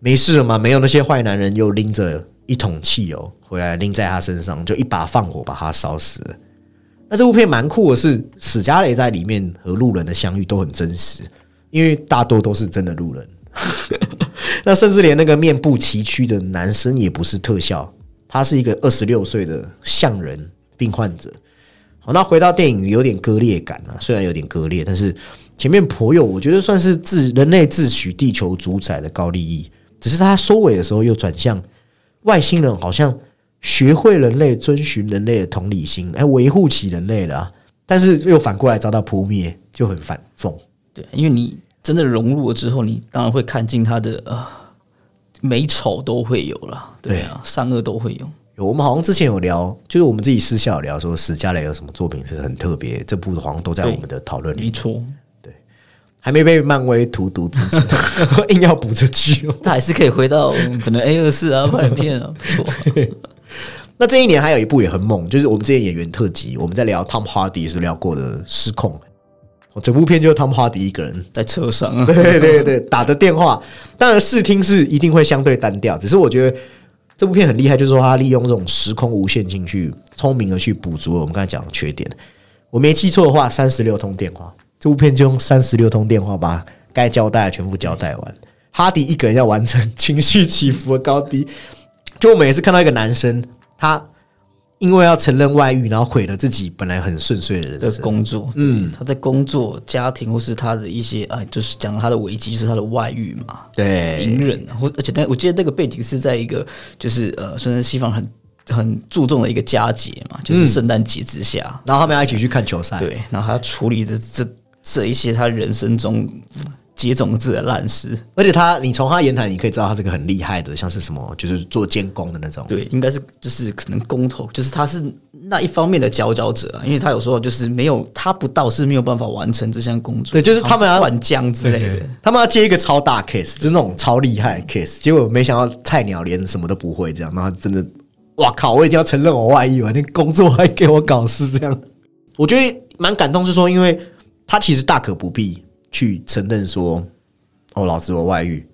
[SPEAKER 1] 没事了吗？没有，那些坏男人又拎着一桶汽油回来拎在他身上，就一把放火把他烧死了。那这部片蛮酷的是，史嘉蕾在里面和路人的相遇都很真实，因为大多都是真的路人。那甚至连那个面部崎岖的男生也不是特效，他是一个二十六岁的像人病患者。好，那回到电影有点割裂感啊，虽然有点割裂，但是前面颇有我觉得算是自人类自诩地球主宰的高利益，只是他收尾的时候又转向外星人，好像学会人类遵循人类的同理心，哎，维护起人类了，但是又反过来遭到扑灭，就很反讽。
[SPEAKER 2] 对，因为你真的融入了之后，你当然会看尽他的呃美丑都会有了，对啊，善恶都会有。
[SPEAKER 1] 有我们好像之前有聊，就是我们自己私下有聊说，史嘉蕾有什么作品是很特别，这部好像都在我们的讨论里。
[SPEAKER 2] 没错，
[SPEAKER 1] 还没被漫威荼毒之前，硬要补这句哦。
[SPEAKER 2] 他还是可以回到可能 A 二四啊、拍片啊，不错。
[SPEAKER 1] 那这一年还有一部也很猛，就是我们这些演员特辑，我们在聊 Tom Hardy 是聊过的《失控》。整部片就是 Tom Hardy 一个人
[SPEAKER 2] 在车上，
[SPEAKER 1] 对对对，打的电话。当然视听是一定会相对单调，只是我觉得这部片很厉害，就是说他利用这种时空无限性去聪明的去补足了我们刚才讲的缺点。我没记错的话，三十六通电话，这部片就用三十六通电话把该交代的全部交代完。哈迪一个人要完成情绪起伏的高低，就我每次看到一个男生，他。因为要承认外遇，然后毁了自己本来很顺遂的人
[SPEAKER 2] 的工作。嗯，他在工作、家庭或是他的一些啊，就是讲他的危机，就是他的外遇嘛。
[SPEAKER 1] 对，
[SPEAKER 2] 隐忍。或而且，但我记得那个背景是在一个，就是呃，算是西方很很注重的一个佳节嘛，就是圣诞节之下，
[SPEAKER 1] 然后他们要一起去看球赛。
[SPEAKER 2] 对，然后他要处理这这这一些他人生中。接种子的烂事，
[SPEAKER 1] 而且他，你从他言谈，你可以知道他是个很厉害的，像是什么，就是做监工的那种。
[SPEAKER 2] 对，应该是就是可能工头，就是他是那一方面的佼佼者啊。因为他有时候就是没有他不到是没有办法完成这项工作。
[SPEAKER 1] 对，就是他们要
[SPEAKER 2] 灌浆之类的，
[SPEAKER 1] 他们要接一个超大 case，就那种超厉害 case。结果没想到菜鸟连什么都不会，这样，然后真的，哇靠！我一定要承认我外遇了，那工作还给我搞事，这样，我觉得蛮感动，是说，因为他其实大可不必。去承认说，哦，老子我外遇，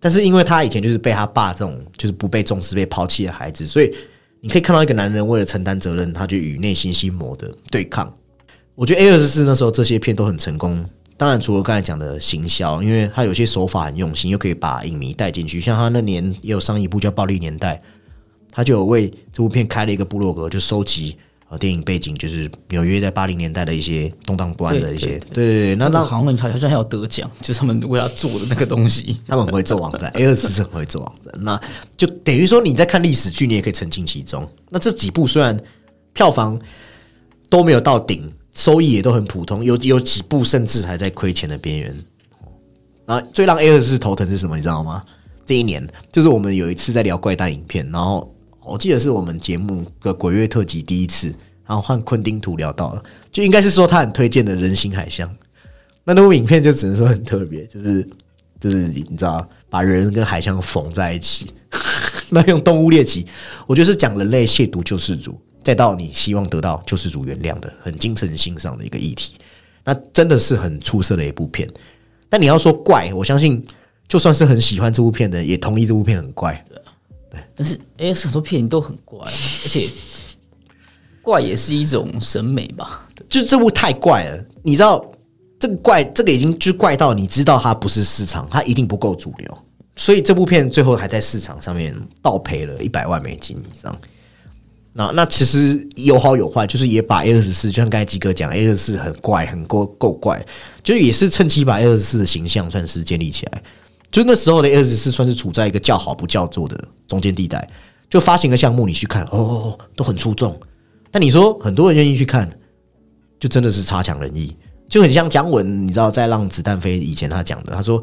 [SPEAKER 1] 但是因为他以前就是被他爸这种就是不被重视、被抛弃的孩子，所以你可以看到一个男人为了承担责任，他就与内心心魔的对抗。我觉得 A 二十四那时候这些片都很成功，当然除了刚才讲的行销，因为他有些手法很用心，又可以把影迷带进去。像他那年也有上一部叫《暴力年代》，他就有为这部片开了一个部落格，就收集。啊，电影背景就是纽约在八零年代的一些动荡不安的一些，对对对。那那
[SPEAKER 2] 好像好像还有得奖，就是他们为他做的那个东西，
[SPEAKER 1] 他们很会做网站，A 二十是很会做网站。那就等于说你在看历史剧，你也可以沉浸其中。那这几部虽然票房都没有到顶，收益也都很普通，有有几部甚至还在亏钱的边缘。然后最让 A 二十头疼是什么？你知道吗？这一年就是我们有一次在聊怪诞影片，然后。我记得是我们节目的鬼月特辑第一次，然后换昆汀图聊到了，就应该是说他很推荐的人形海象。那那部影片就只能说很特别，就是就是你知道，把人跟海象缝在一起，那用动物猎奇，我觉得是讲人类亵渎救世主，再到你希望得到救世主原谅的很精神欣赏的一个议题，那真的是很出色的一部片。但你要说怪，我相信就算是很喜欢这部片的，也同意这部片很怪。
[SPEAKER 2] 但是 A S 很多片都很怪，而且怪也是一种审美吧。
[SPEAKER 1] 就这部太怪了，你知道这个怪，这个已经就怪到你知道它不是市场，它一定不够主流，所以这部片最后还在市场上面倒赔了一百万美金以上。那那其实有好有坏，就是也把 A 二十四，就像刚才基哥讲，A 二十四很怪，很够够怪，就也是趁机把 A 二十四的形象算是建立起来。就那时候的 A 二十四算是处在一个叫好不叫座的中间地带，就发行的项目你去看哦，都很出众。但你说很多人愿意去看，就真的是差强人意，就很像姜文，你知道在让子弹飞以前他讲的，他说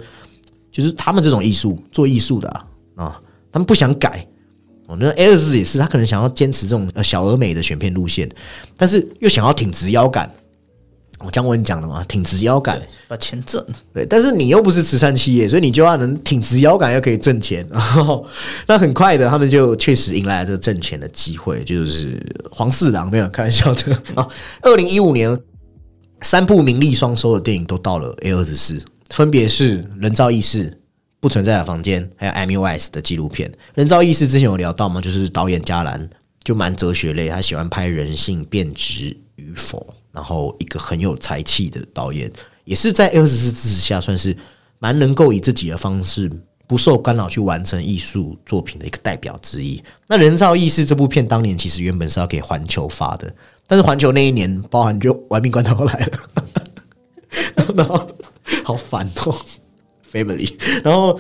[SPEAKER 1] 就是他们这种艺术做艺术的啊，他们不想改。我觉得 A 二十四也是，他可能想要坚持这种呃小而美的选片路线，但是又想要挺直腰杆。我姜文讲的嘛，挺直腰杆
[SPEAKER 2] 把钱挣。
[SPEAKER 1] 对，但是你又不是慈善企业，所以你就要能挺直腰杆，又可以挣钱。然 后，那很快的，他们就确实迎来了这个挣钱的机会，就是黄四郎没有开玩笑的啊。二零一五年，三部名利双收的电影都到了 A 二十四，分别是《人造意识》、《不存在的房间》还有 MUS 的纪录片。《人造意识》之前有聊到吗？就是导演加兰就蛮哲学类，他喜欢拍人性变质与否。然后一个很有才气的导演，也是在二十四支持下，算是蛮能够以自己的方式不受干扰去完成艺术作品的一个代表之一。那《人造意识》这部片当年其实原本是要给环球发的，但是环球那一年包含就《玩命关头》来了，然后好烦哦，Family，然后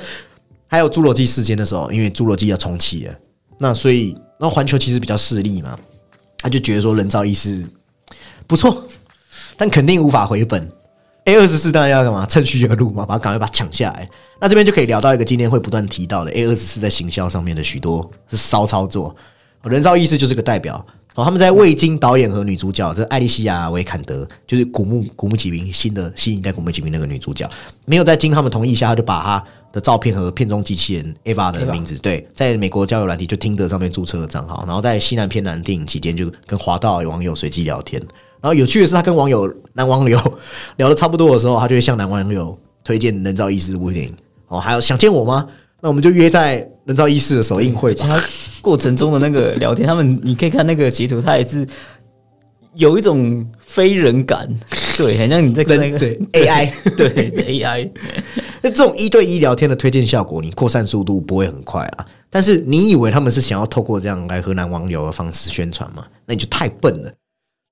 [SPEAKER 1] 还有《侏罗纪事件》的时候，因为《侏罗纪》要重启了，那所以那环球其实比较势利嘛，他就觉得说《人造意识》不错，但肯定无法回本。A 二十四当然要干嘛？趁虚而入嘛，把它赶快把它抢下来。那这边就可以聊到一个今天会不断提到的 A 二十四在行销上面的许多是骚操作。人造意识就是个代表哦。他们在未经导演和女主角，这艾丽西亚·维坎德就是古墓古墓奇兵新的新一代古墓奇兵那个女主角，没有在经他们同意下，他就把他的照片和片中机器人 Ava 的名字，对，在美国交友软体就听得上面注册了账号，然后在西南偏南电影期间就跟华道网友随机聊天。然后有趣的是，他跟网友男网友 聊的差不多的时候，他就会向男网友推荐《人造意识》这部电影。哦，还有想见我吗？那我们就约在《人造意识》的首映会。
[SPEAKER 2] 他过程中的那个聊天，他们你可以看那个截图，他也是有一种非人感，对，很像你在跟那个
[SPEAKER 1] AI，
[SPEAKER 2] 对 AI。
[SPEAKER 1] 那这种一对一聊天的推荐效果，你扩散速度不会很快啊。但是你以为他们是想要透过这样来和男网友的方式宣传吗？那你就太笨了。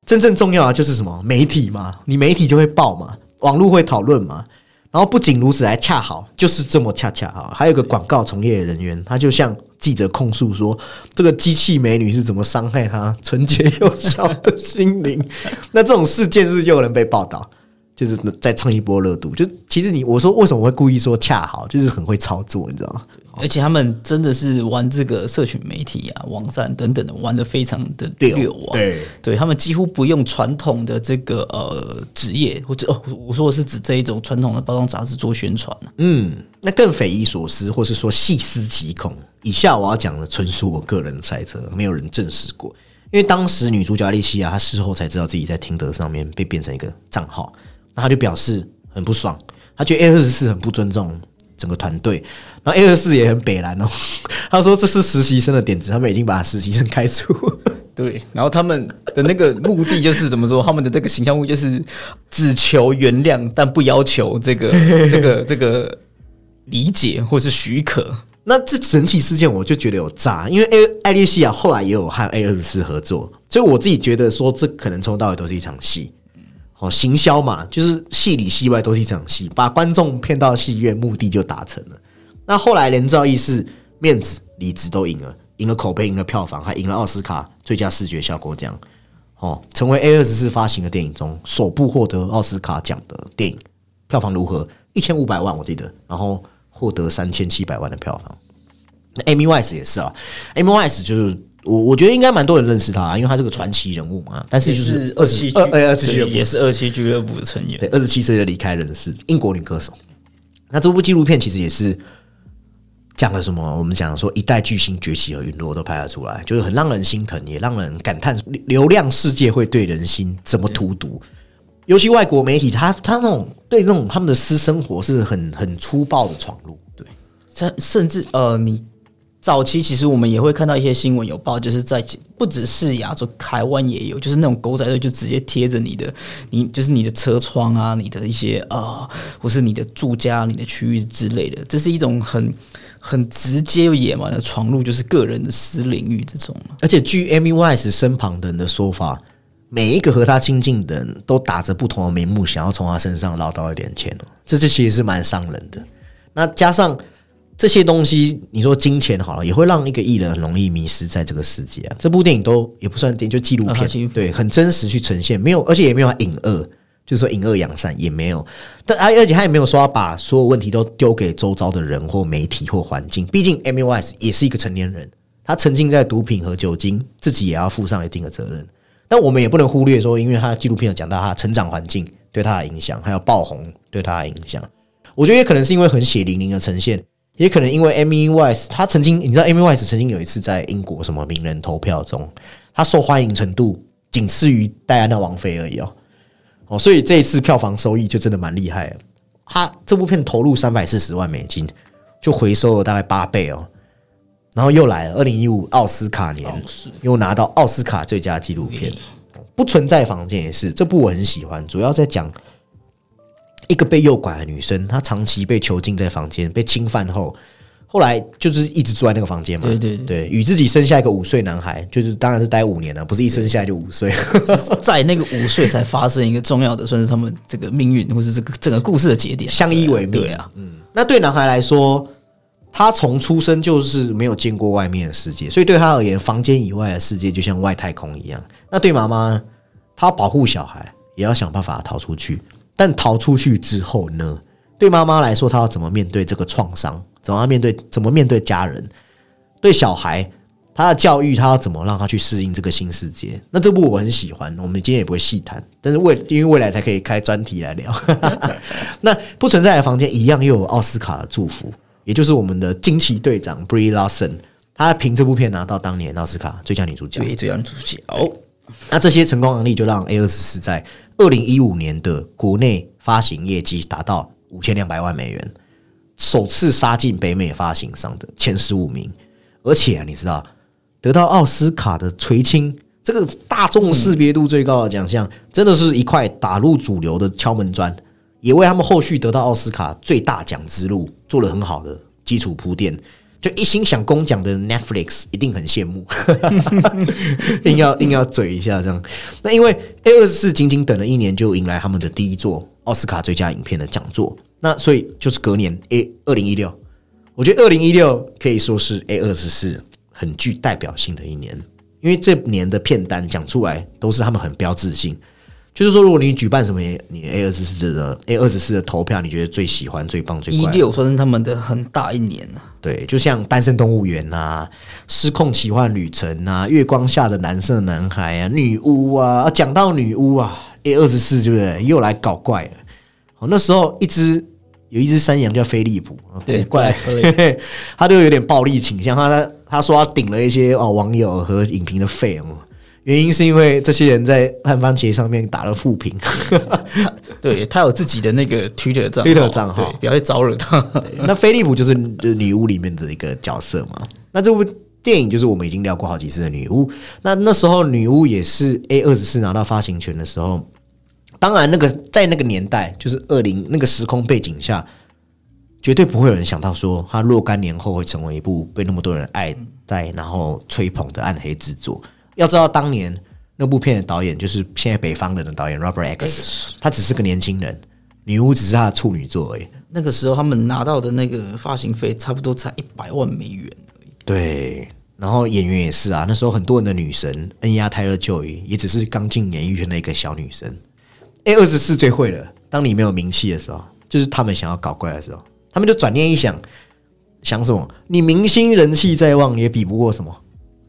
[SPEAKER 1] 真正重要的就是什么媒体嘛，你媒体就会报嘛，网络会讨论嘛。然后不仅如此，还恰好就是这么恰恰好，还有个广告从业人员，他就向记者控诉说，这个机器美女是怎么伤害他纯洁又小的心灵。那这种事件是又有人被报道。就是再蹭一波热度，就其实你我说为什么会故意说恰好，就是很会操作，你知道吗？
[SPEAKER 2] 而且他们真的是玩这个社群媒体啊、网站等等的，玩的非常的溜啊。
[SPEAKER 1] 对，
[SPEAKER 2] 对他们几乎不用传统的这个呃职业，或者哦，我说的是指这一种传统的包装杂志做宣传
[SPEAKER 1] 嗯，那更匪夷所思，或是说细思极恐。以下我要讲的纯属我个人猜测，没有人证实过。因为当时女主角丽西亚，她事后才知道自己在听德上面被变成一个账号。那她就表示很不爽，她觉得 A 二十四很不尊重整个团队，然后 A 二十四也很北蓝哦。他说这是实习生的点子，他们已经把实习生开除。
[SPEAKER 2] 对，然后他们的那个目的就是怎么说？他们的这个形象物就是只求原谅，但不要求这个 这个这个理解或是许可。
[SPEAKER 1] 那这整体事件我就觉得有诈，因为 A 艾丽西亚后来也有和 A 二十四合作，所以我自己觉得说这可能从头到尾都是一场戏。哦，行销嘛，就是戏里戏外都是一场戏，把观众骗到戏院，目的就达成了。那后来连赵毅是面子、里子都赢了，赢了口碑，赢了票房，还赢了奥斯卡最佳视觉效果奖。哦，成为 A 二十四发行的电影中首部获得奥斯卡奖的电影，票房如何？一千五百万，我记得，然后获得三千七百万的票房。那 Amy Wise 也是啊，Amy Wise 就是。我我觉得应该蛮多人认识他，因为他是个传奇人物嘛。但是就是
[SPEAKER 2] 二七
[SPEAKER 1] 二二七
[SPEAKER 2] 也是二七俱乐部的成员，
[SPEAKER 1] 对，二十七岁就离开人世，英国女歌手。那这部纪录片其实也是讲了什么？我们讲说一代巨星崛起和陨落都拍了出来，就是很让人心疼，也让人感叹流量世界会对人心怎么荼毒。尤其外国媒体，他他那种对那种他们的私生活是很很粗暴的闯入，
[SPEAKER 2] 对，甚甚至呃你。早期其实我们也会看到一些新闻有报，就是在不只是亚洲，台湾也有，就是那种狗仔队就直接贴着你的，你就是你的车窗啊，你的一些啊，或是你的住家、你的区域之类的，这是一种很很直接又野蛮的闯入，就是个人的私领域这种。
[SPEAKER 1] 而且据 Amy Wise 身旁的人的说法，每一个和他亲近的人都打着不同的名目，想要从他身上捞到一点钱这这其实是蛮伤人的。那加上。这些东西，你说金钱好了，也会让一个艺人很容易迷失在这个世界啊。这部电影都也不算电影，就纪录片，对，很真实去呈现，没有，而且也没有隐恶，就是说隐恶扬善也没有。但而而且他也没有说要把所有问题都丢给周遭的人或媒体或环境。毕竟 M U S 也是一个成年人，他沉浸在毒品和酒精，自己也要负上一定的责任。但我们也不能忽略说，因为他纪录片有讲到他成长环境对他的影响，还有爆红对他的影响。我觉得也可能是因为很血淋淋的呈现。也可能因为 Amy Wise，他曾经你知道 Amy Wise 曾经有一次在英国什么名人投票中，他受欢迎程度仅次于戴安娜王妃而已哦哦，所以这一次票房收益就真的蛮厉害。他这部片投入三百四十万美金，就回收了大概八倍哦。然后又来了二零一五奥斯卡年，又拿到奥斯卡最佳纪录片。不存在房间也是这部我很喜欢，主要在讲。一个被诱拐的女生，她长期被囚禁在房间，被侵犯后，后来就是一直住在那个房间嘛，
[SPEAKER 2] 对对对
[SPEAKER 1] 对，与自己生下一个五岁男孩，就是当然是待五年了，不是一生下来就五岁。
[SPEAKER 2] 在那个五岁才发生一个重要的，算是他们这个命运或是这个整个故事的节点，
[SPEAKER 1] 相依为命
[SPEAKER 2] 对啊，
[SPEAKER 1] 那对男孩来说，他从出生就是没有见过外面的世界，所以对他而言，房间以外的世界就像外太空一样。那对妈妈，她要保护小孩，也要想办法逃出去。但逃出去之后呢？对妈妈来说，她要怎么面对这个创伤？怎么样面对？怎么面对家人？对小孩，他的教育，他要怎么让他去适应这个新世界？那这部我很喜欢，我们今天也不会细谈，但是未因为未来才可以开专题来聊。那不存在的房间一样又有奥斯卡的祝福，也就是我们的惊奇队长 Brie Larson，她凭这部片拿到当年奥斯卡最佳女主角。
[SPEAKER 2] 对，最佳女主角。
[SPEAKER 1] 那这些成功案例就让 A 二十四在二零一五年的国内发行业绩达到五千两百万美元，首次杀进北美发行商的前十五名。而且，你知道得到奥斯卡的垂青，这个大众识别度最高的奖项，真的是一块打入主流的敲门砖，也为他们后续得到奥斯卡最大奖之路做了很好的基础铺垫。就一心想攻奖的 Netflix 一定很羡慕，硬要 硬要嘴一下这样。那因为 A 二十四仅仅等了一年就迎来他们的第一座奥斯卡最佳影片的讲座，那所以就是隔年 A 二零一六，我觉得二零一六可以说是 A 二十四很具代表性的一年，因为这年的片单讲出来都是他们很标志性。就是说，如果你举办什么你 A 二十四的 A 二十四的投票，你觉得最喜欢、最棒、最
[SPEAKER 2] 一六算是他们的很大一年啊。
[SPEAKER 1] 对，就像《单身动物园》啊，《失控奇幻旅程》啊，《月光下的蓝色男孩》啊，《女巫》啊，讲到女巫啊，A 二十四对不对？又来搞怪了。哦，那时候一只有一只山羊叫菲利普，
[SPEAKER 2] 对，
[SPEAKER 1] 怪，他就有点暴力倾向，他他说他顶了一些哦网友和影评的费哦。原因是因为这些人在烂番茄上面打了负评，
[SPEAKER 2] 对他有自己的那个 Twitter 账
[SPEAKER 1] Twitter 账号，
[SPEAKER 2] 对，不要去招惹他。
[SPEAKER 1] 那菲利普就是女巫里面的一个角色嘛。那这部电影就是我们已经聊过好几次的女巫。那那时候女巫也是 A 二十四拿到发行权的时候，当然那个在那个年代，就是二零那个时空背景下，绝对不会有人想到说，它若干年后会成为一部被那么多人爱戴然后吹捧的暗黑之作。要知道，当年那部片的导演就是现在北方人的导演 Robert Eggers，他只是个年轻人，女巫只是他的处女作而已。
[SPEAKER 2] 那个时候他们拿到的那个发行费差不多才一百万美元而已。
[SPEAKER 1] 对，然后演员也是啊，那时候很多人的女神恩雅泰勒就也只是刚进演艺圈的一个小女生。A 二十四最会了，当你没有名气的时候，就是他们想要搞怪的时候，他们就转念一想，想什么？你明星人气再旺，也比不过什么？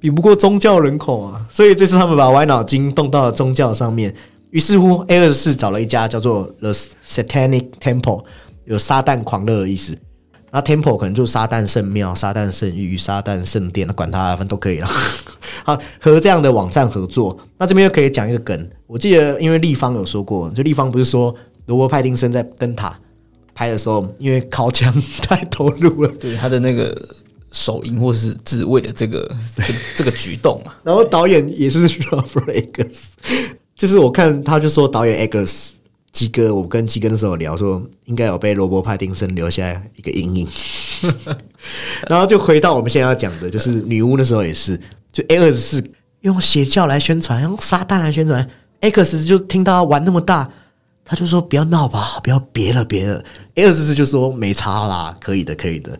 [SPEAKER 1] 比不过宗教人口啊，所以这次他们把歪脑筋动到了宗教上面。于是乎，A 二四找了一家叫做 The Satanic Temple，有撒旦狂热的意思。那 Temple 可能就是撒旦圣庙、撒旦圣域、撒旦圣殿，管他，反正都可以了。好，和这样的网站合作，那这边又可以讲一个梗。我记得，因为立方有说过，就立方不是说罗伯·派丁森在灯塔拍的时候，因为靠墙 太投入了，
[SPEAKER 2] 对他的那个。手淫或是自慰的这个这个 这个举动嘛，
[SPEAKER 1] 然后导演也是 Robert Eggers，就是我看他就说导演 Eggers 基哥，我跟基哥那时候聊说，应该有被罗伯派丁森留下一个阴影，然后就回到我们现在要讲的，就是女巫那时候也是，就 A 二十四用邪教来宣传，用撒旦来宣传，X 就听到玩那么大，他就说不要闹吧，不要别了别了。十四就说没差啦，可以的可以的。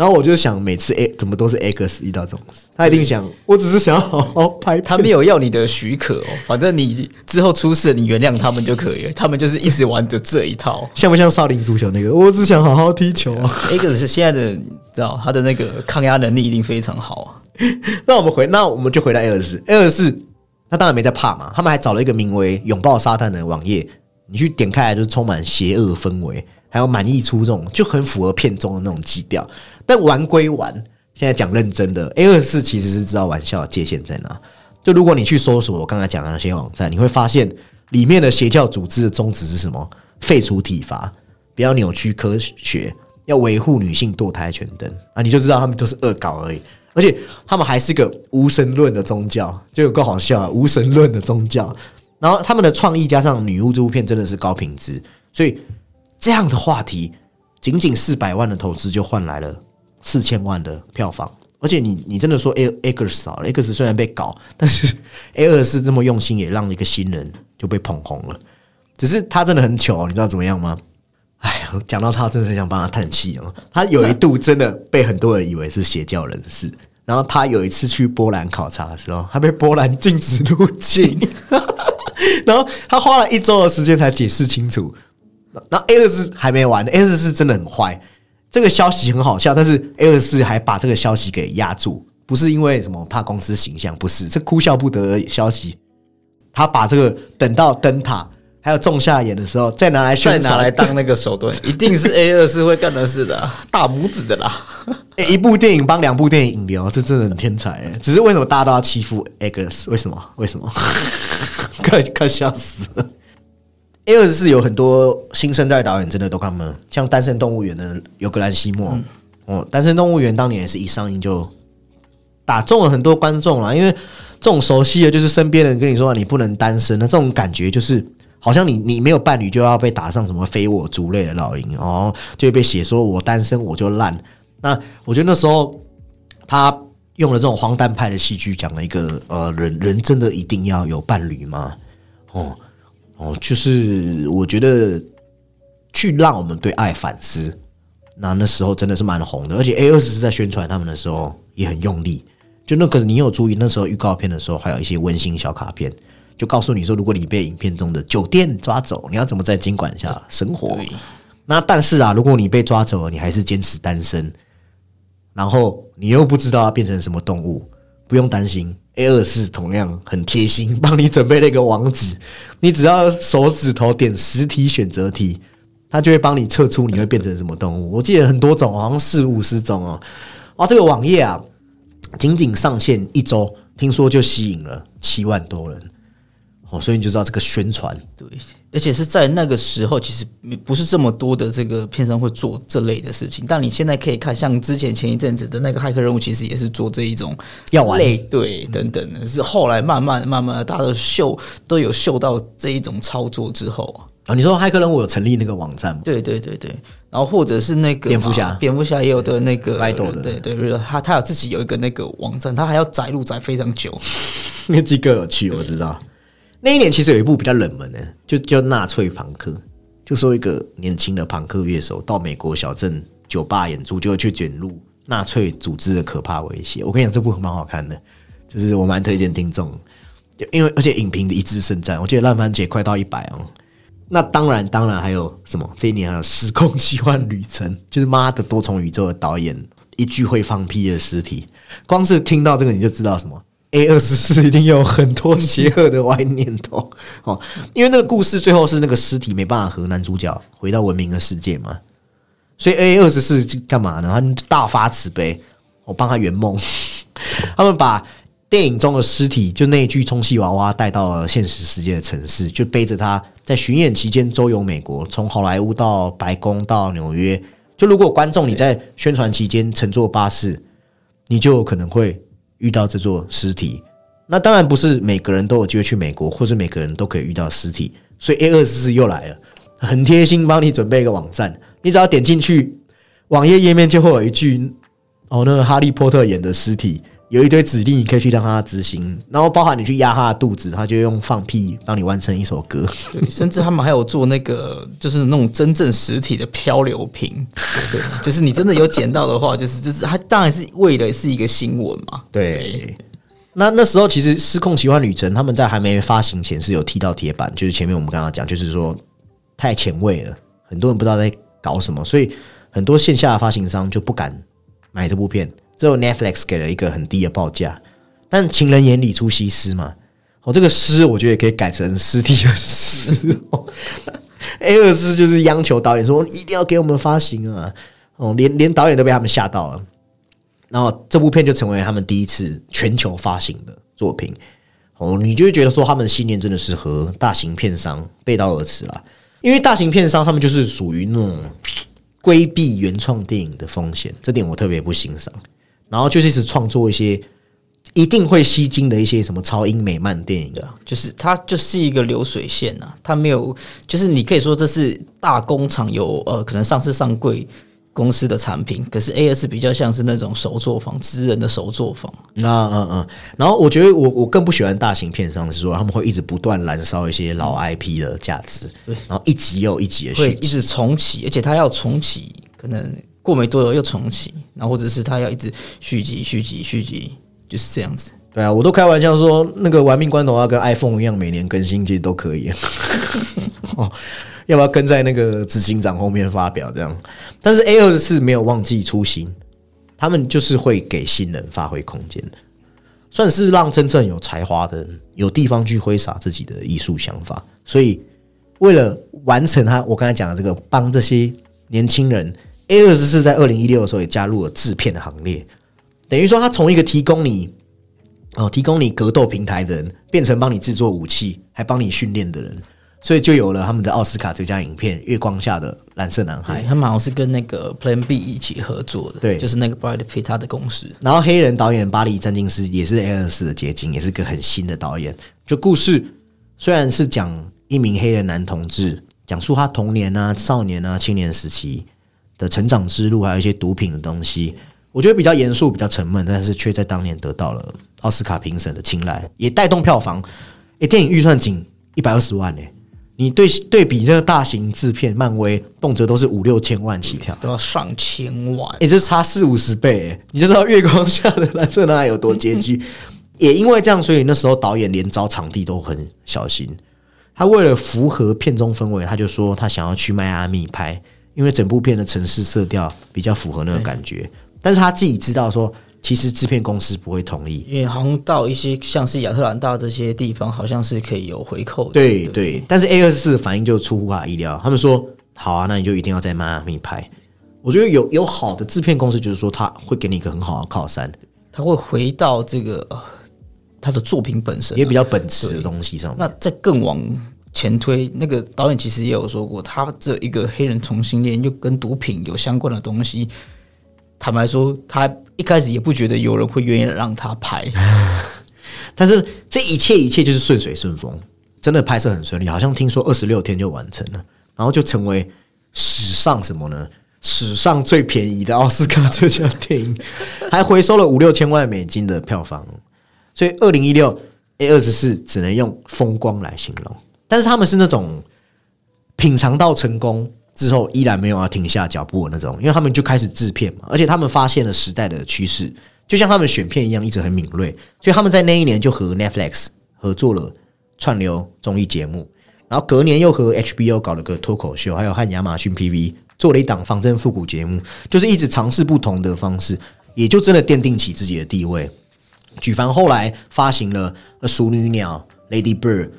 [SPEAKER 1] 然后我就想，每次 A 怎么都是 X 遇到这种事，他一定想，我只是想要好好拍。
[SPEAKER 2] 他没有要你的许可哦，反正你之后出事，你原谅他们就可以了。他们就是一直玩着这一套，
[SPEAKER 1] 像不像少林足球那个？我只想好好踢球啊。
[SPEAKER 2] X 是现在的，知道他的那个抗压能力一定非常好啊。
[SPEAKER 1] 那我们回，那我们就回到 X X，他当然没在怕嘛。他们还找了一个名为“拥抱沙滩”的网页，你去点开来就是充满邪恶氛围，还有满意出众，就很符合片中的那种基调。但玩归玩，现在讲认真的，A 二四其实是知道玩笑的界限在哪。就如果你去搜索我刚才讲的那些网站，你会发现里面的邪教组织的宗旨是什么？废除体罚，不要扭曲科学，要维护女性堕胎权等啊，你就知道他们都是恶搞而已。而且他们还是个无神论的宗教，就有够好笑啊！无神论的宗教，然后他们的创意加上女巫这部片真的是高品质，所以这样的话题，仅仅四百万的投资就换来了。四千万的票房。而且你你真的说 A X 少了，X 虽然被搞，但是 A 二四这么用心，也让一个新人就被捧红了。只是他真的很糗，你知道怎么样吗？哎呀，讲到他，真的是想帮他叹气哦。他有一度真的被很多人以为是邪教人士。然后他有一次去波兰考察的时候，他被波兰禁止入境。然后他花了一周的时间才解释清楚。然后 A 二四还没完，A 二四真的很坏。这个消息很好笑，但是 A 二四还把这个消息给压住，不是因为什么怕公司形象，不是这哭笑不得的消息。他把这个等到灯塔还有仲夏演的时候，再拿来宣
[SPEAKER 2] 传，拿来当那个手段，一定是 A 二四会干的事的，大拇指的啦。
[SPEAKER 1] 一部电影帮两部电影引流，这真的很天才。只是为什么大家都要欺负 X？为什么？为什么？快快笑死了！A 二十四有很多新生代导演，真的都看吗？像《单身动物园》的尤格兰西莫，哦，《单身动物园》当年也是一上映就打中了很多观众啦。因为这种熟悉的，就是身边人跟你说你不能单身的这种感觉，就是好像你你没有伴侣就要被打上什么非我族类的烙印哦，就会被写说我单身我就烂。那我觉得那时候他用了这种荒诞派的戏剧，讲了一个呃，人人真的一定要有伴侣吗？哦。哦，就是我觉得去让我们对爱反思，那那时候真的是蛮红的，而且 A 二十是在宣传他们的时候也很用力。就那个你有注意，那时候预告片的时候还有一些温馨小卡片，就告诉你说，如果你被影片中的酒店抓走，你要怎么在监管下生活？那但是啊，如果你被抓走了，你还是坚持单身，然后你又不知道要变成什么动物，不用担心。A 二四同样很贴心，帮你准备了一个网址，你只要手指头点实体选择题，它就会帮你测出你会变成什么动物。我记得很多种，好像四五十种哦。哇，这个网页啊，仅仅上线一周，听说就吸引了七万多人。哦，所以你就知道这个宣传
[SPEAKER 2] 对，而且是在那个时候，其实不是这么多的这个片商会做这类的事情。但你现在可以看，像之前前一阵子的那个骇客任务，其实也是做这一种类对等等的。是后来慢慢慢慢，大家都嗅都有嗅到这一种操作之后
[SPEAKER 1] 啊。你说骇客任务有成立那个网站吗？
[SPEAKER 2] 对对对对，然后或者是那个
[SPEAKER 1] 蝙蝠侠，
[SPEAKER 2] 蝙蝠侠也有的那个
[SPEAKER 1] 的，
[SPEAKER 2] 对对，他他有自己有一个那个网站，他还要载入载非常久。
[SPEAKER 1] 那几个有趣，我知道。那一年其实有一部比较冷门的，就叫《纳粹朋克》，就说一个年轻的朋克乐手到美国小镇酒吧演出，就会去卷入纳粹组织的可怕威胁。我跟你讲，这部蛮好看的，就是我蛮推荐听众，因为而且影评的一致盛赞。我记得烂番茄快到一百哦。那当然，当然还有什么？这一年还有《时空奇幻旅程》，就是妈的多重宇宙的导演一具会放屁的尸体，光是听到这个你就知道什么。A 二十四一定有很多邪恶的歪念头 哦，因为那个故事最后是那个尸体没办法和男主角回到文明的世界嘛，所以 A 二十四干嘛呢？他们大发慈悲，我帮他圆梦，他们把电影中的尸体就那一具充气娃娃带到了现实世界的城市，就背着他在巡演期间周游美国，从好莱坞到白宫到纽约。就如果观众你在宣传期间乘坐巴士，你就有可能会。遇到这座尸体，那当然不是每个人都有机会去美国，或是每个人都可以遇到尸体。所以 A 二十四又来了，很贴心，帮你准备一个网站，你只要点进去，网页页面就会有一句哦，那个哈利波特演的尸体。有一堆指令，你可以去让他执行，然后包含你去压他的肚子，他就用放屁帮你完成一首歌。
[SPEAKER 2] 对，甚至他们还有做那个，就是那种真正实体的漂流瓶。对，就是你真的有捡到的话，就是就是他当然是为了是一个新闻嘛。
[SPEAKER 1] 对。那那时候其实《失控奇幻旅程》他们在还没发行前是有踢到铁板，就是前面我们刚刚讲，就是说太前卫了，很多人不知道在搞什么，所以很多线下的发行商就不敢买这部片。只有 Netflix 给了一个很低的报价，但情人眼里出西施嘛，哦，这个诗我觉得也可以改成尸体的尸。A 二斯就是央求导演说一定要给我们发行啊，哦，连连导演都被他们吓到了，然后这部片就成为他们第一次全球发行的作品。哦，你就会觉得说他们的信念真的是和大型片商背道而驰了，因为大型片商他们就是属于那种规避原创电影的风险，这点我特别不欣赏。然后就是一直创作一些一定会吸睛的一些什么超英美漫电影
[SPEAKER 2] 啊，就是它就是一个流水线呐，它没有，就是你可以说这是大工厂有呃可能上市上柜公司的产品，可是 AS 比较像是那种手作坊，知人的手作坊。
[SPEAKER 1] 嗯嗯嗯，然后我觉得我我更不喜欢大型片商是说他们会一直不断燃烧一些老 IP 的价值，
[SPEAKER 2] 对，
[SPEAKER 1] 然后一集又一集的续，
[SPEAKER 2] 会一直重启，而且它要重启，可能过没多久又重启，然后或者是它要一直续集、续集、续集，就是这样子。
[SPEAKER 1] 对啊，我都开玩笑说那个玩命关头要跟 iPhone 一样每年更新，其实都可以。哦，要不要跟在那个执行长后面发表这样？但是 A 二是没有忘记初心，他们就是会给新人发挥空间的，算是让真正有才华的人有地方去挥洒自己的艺术想法。所以为了完成他我刚才讲的这个，帮这些年轻人，A 二十四在二零一六的时候也加入了制片的行列，等于说他从一个提供你。哦，提供你格斗平台的人，变成帮你制作武器，还帮你训练的人，所以就有了他们的奥斯卡最佳影片《月光下的蓝色男孩》。
[SPEAKER 2] 他们好像是跟那个 Plan B 一起合作的，
[SPEAKER 1] 对，
[SPEAKER 2] 就是那个 Brad Pitt 他的公司。
[SPEAKER 1] 然后黑人导演巴黎詹金斯也是 A 二四的结晶，也是个很新的导演。就故事虽然是讲一名黑人男同志，讲述他童年啊、少年啊、青年时期的成长之路，还有一些毒品的东西。我觉得比较严肃、比较沉闷，但是却在当年得到了奥斯卡评审的青睐，也带动票房。诶，电影预算仅一百二十万诶，你对对比这个大型制片，漫威动辄都是五六千万起跳，
[SPEAKER 2] 都要上千万，
[SPEAKER 1] 诶，这差四五十倍诶，你就知道月光下的蓝色男孩有多拮据。也因为这样，所以那时候导演连招场地都很小心。他为了符合片中氛围，他就说他想要去迈阿密拍，因为整部片的城市色调比较符合那个感觉。但是他自己知道说，其实制片公司不会同意，
[SPEAKER 2] 因为好像到一些像是亚特兰大这些地方，好像是可以有回扣的。
[SPEAKER 1] 对对，但是 A 二四反应就出乎他意料，他们说好啊，那你就一定要在迈阿密拍。我觉得有有好的制片公司，就是说他会给你一个很好的靠山，
[SPEAKER 2] 他会回到这个他的作品本身，
[SPEAKER 1] 也比较本质的东西上。
[SPEAKER 2] 那再更往前推，那个导演其实也有说过，他这一个黑人同性恋又跟毒品有相关的东西。坦白说，他一开始也不觉得有人会愿意让他拍，
[SPEAKER 1] 但是这一切一切就是顺水顺风，真的拍摄很顺利，好像听说二十六天就完成了，然后就成为史上什么呢？史上最便宜的奥斯卡最佳电影，还回收了五六千万美金的票房，所以二零一六 A 二十四只能用风光来形容，但是他们是那种品尝到成功。之后依然没有要停下脚步的那种，因为他们就开始制片嘛，而且他们发现了时代的趋势，就像他们选片一样，一直很敏锐。所以他们在那一年就和 Netflix 合作了串流综艺节目，然后隔年又和 HBO 搞了个脱口秀，还有和亚马逊 PV 做了一档仿真复古节目，就是一直尝试不同的方式，也就真的奠定起自己的地位。举凡后来发行了《熟女鸟》、《Lady Bird》、《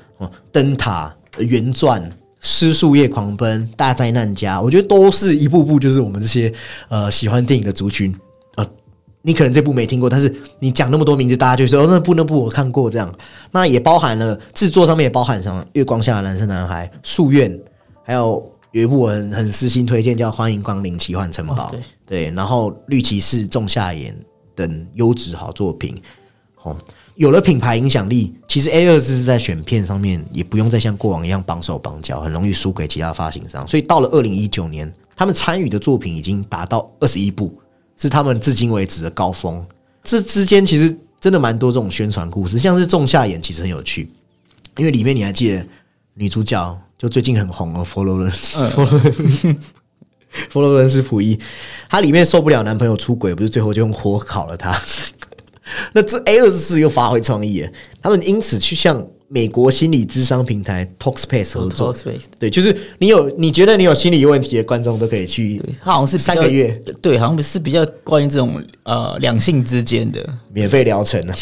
[SPEAKER 1] 灯塔》、《圆钻》。失速夜狂奔、大灾难家，我觉得都是一步步，就是我们这些呃喜欢电影的族群呃，你可能这部没听过，但是你讲那么多名字，大家就说哦，那部那部我看过。这样，那也包含了制作上面也包含什么《月光下的男生男孩》、《夙愿》，还有有一部我很很私心推荐叫《欢迎光临奇幻城堡》。对，然后《绿骑士》、《仲夏夜》等优质好作品。哦。有了品牌影响力，其实 A 二是在选片上面也不用再像过往一样绑手绑脚，很容易输给其他发行商。所以到了二零一九年，他们参与的作品已经达到二十一部，是他们至今为止的高峰。这之间其实真的蛮多这种宣传故事，像是《仲夏夜》其实很有趣，因为里面你还记得女主角就最近很红哦佛罗伦斯，佛罗伦斯普伊，她里面受不了男朋友出轨，不是最后就用火烤了他。那这 A 二十四又发挥创意了，他们因此去向美国心理智商平台 Talkspace 合作。对，就是你有你觉得你有心理问题的观众都可以去。
[SPEAKER 2] 他好像是
[SPEAKER 1] 三个月，
[SPEAKER 2] 对，好像是比较关于这种呃两性之间的
[SPEAKER 1] 免费疗程呢。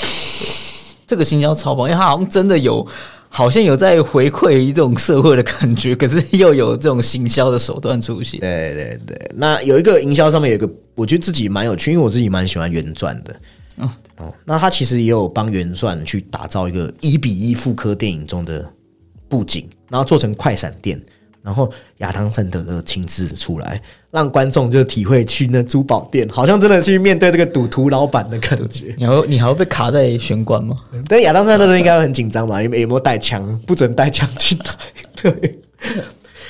[SPEAKER 2] 这个行销超棒，因为他好像真的有，好像有在回馈这种社会的感觉，可是又有这种行销的手段出现。
[SPEAKER 1] 对对对，那有一个营销上面有一个，我觉得自己蛮有趣，因为我自己蛮喜欢原钻的。哦，那他其实也有帮原钻去打造一个一比一复刻电影中的布景，然后做成快闪店，然后亚当·森德勒亲自出来，让观众就体会去那珠宝店，好像真的去面对这个赌徒老板的感觉。
[SPEAKER 2] 你还你还会被卡在玄关吗？
[SPEAKER 1] 但亚当·森德勒应该很紧张吧？因为有没有带枪？不准带枪进来。对。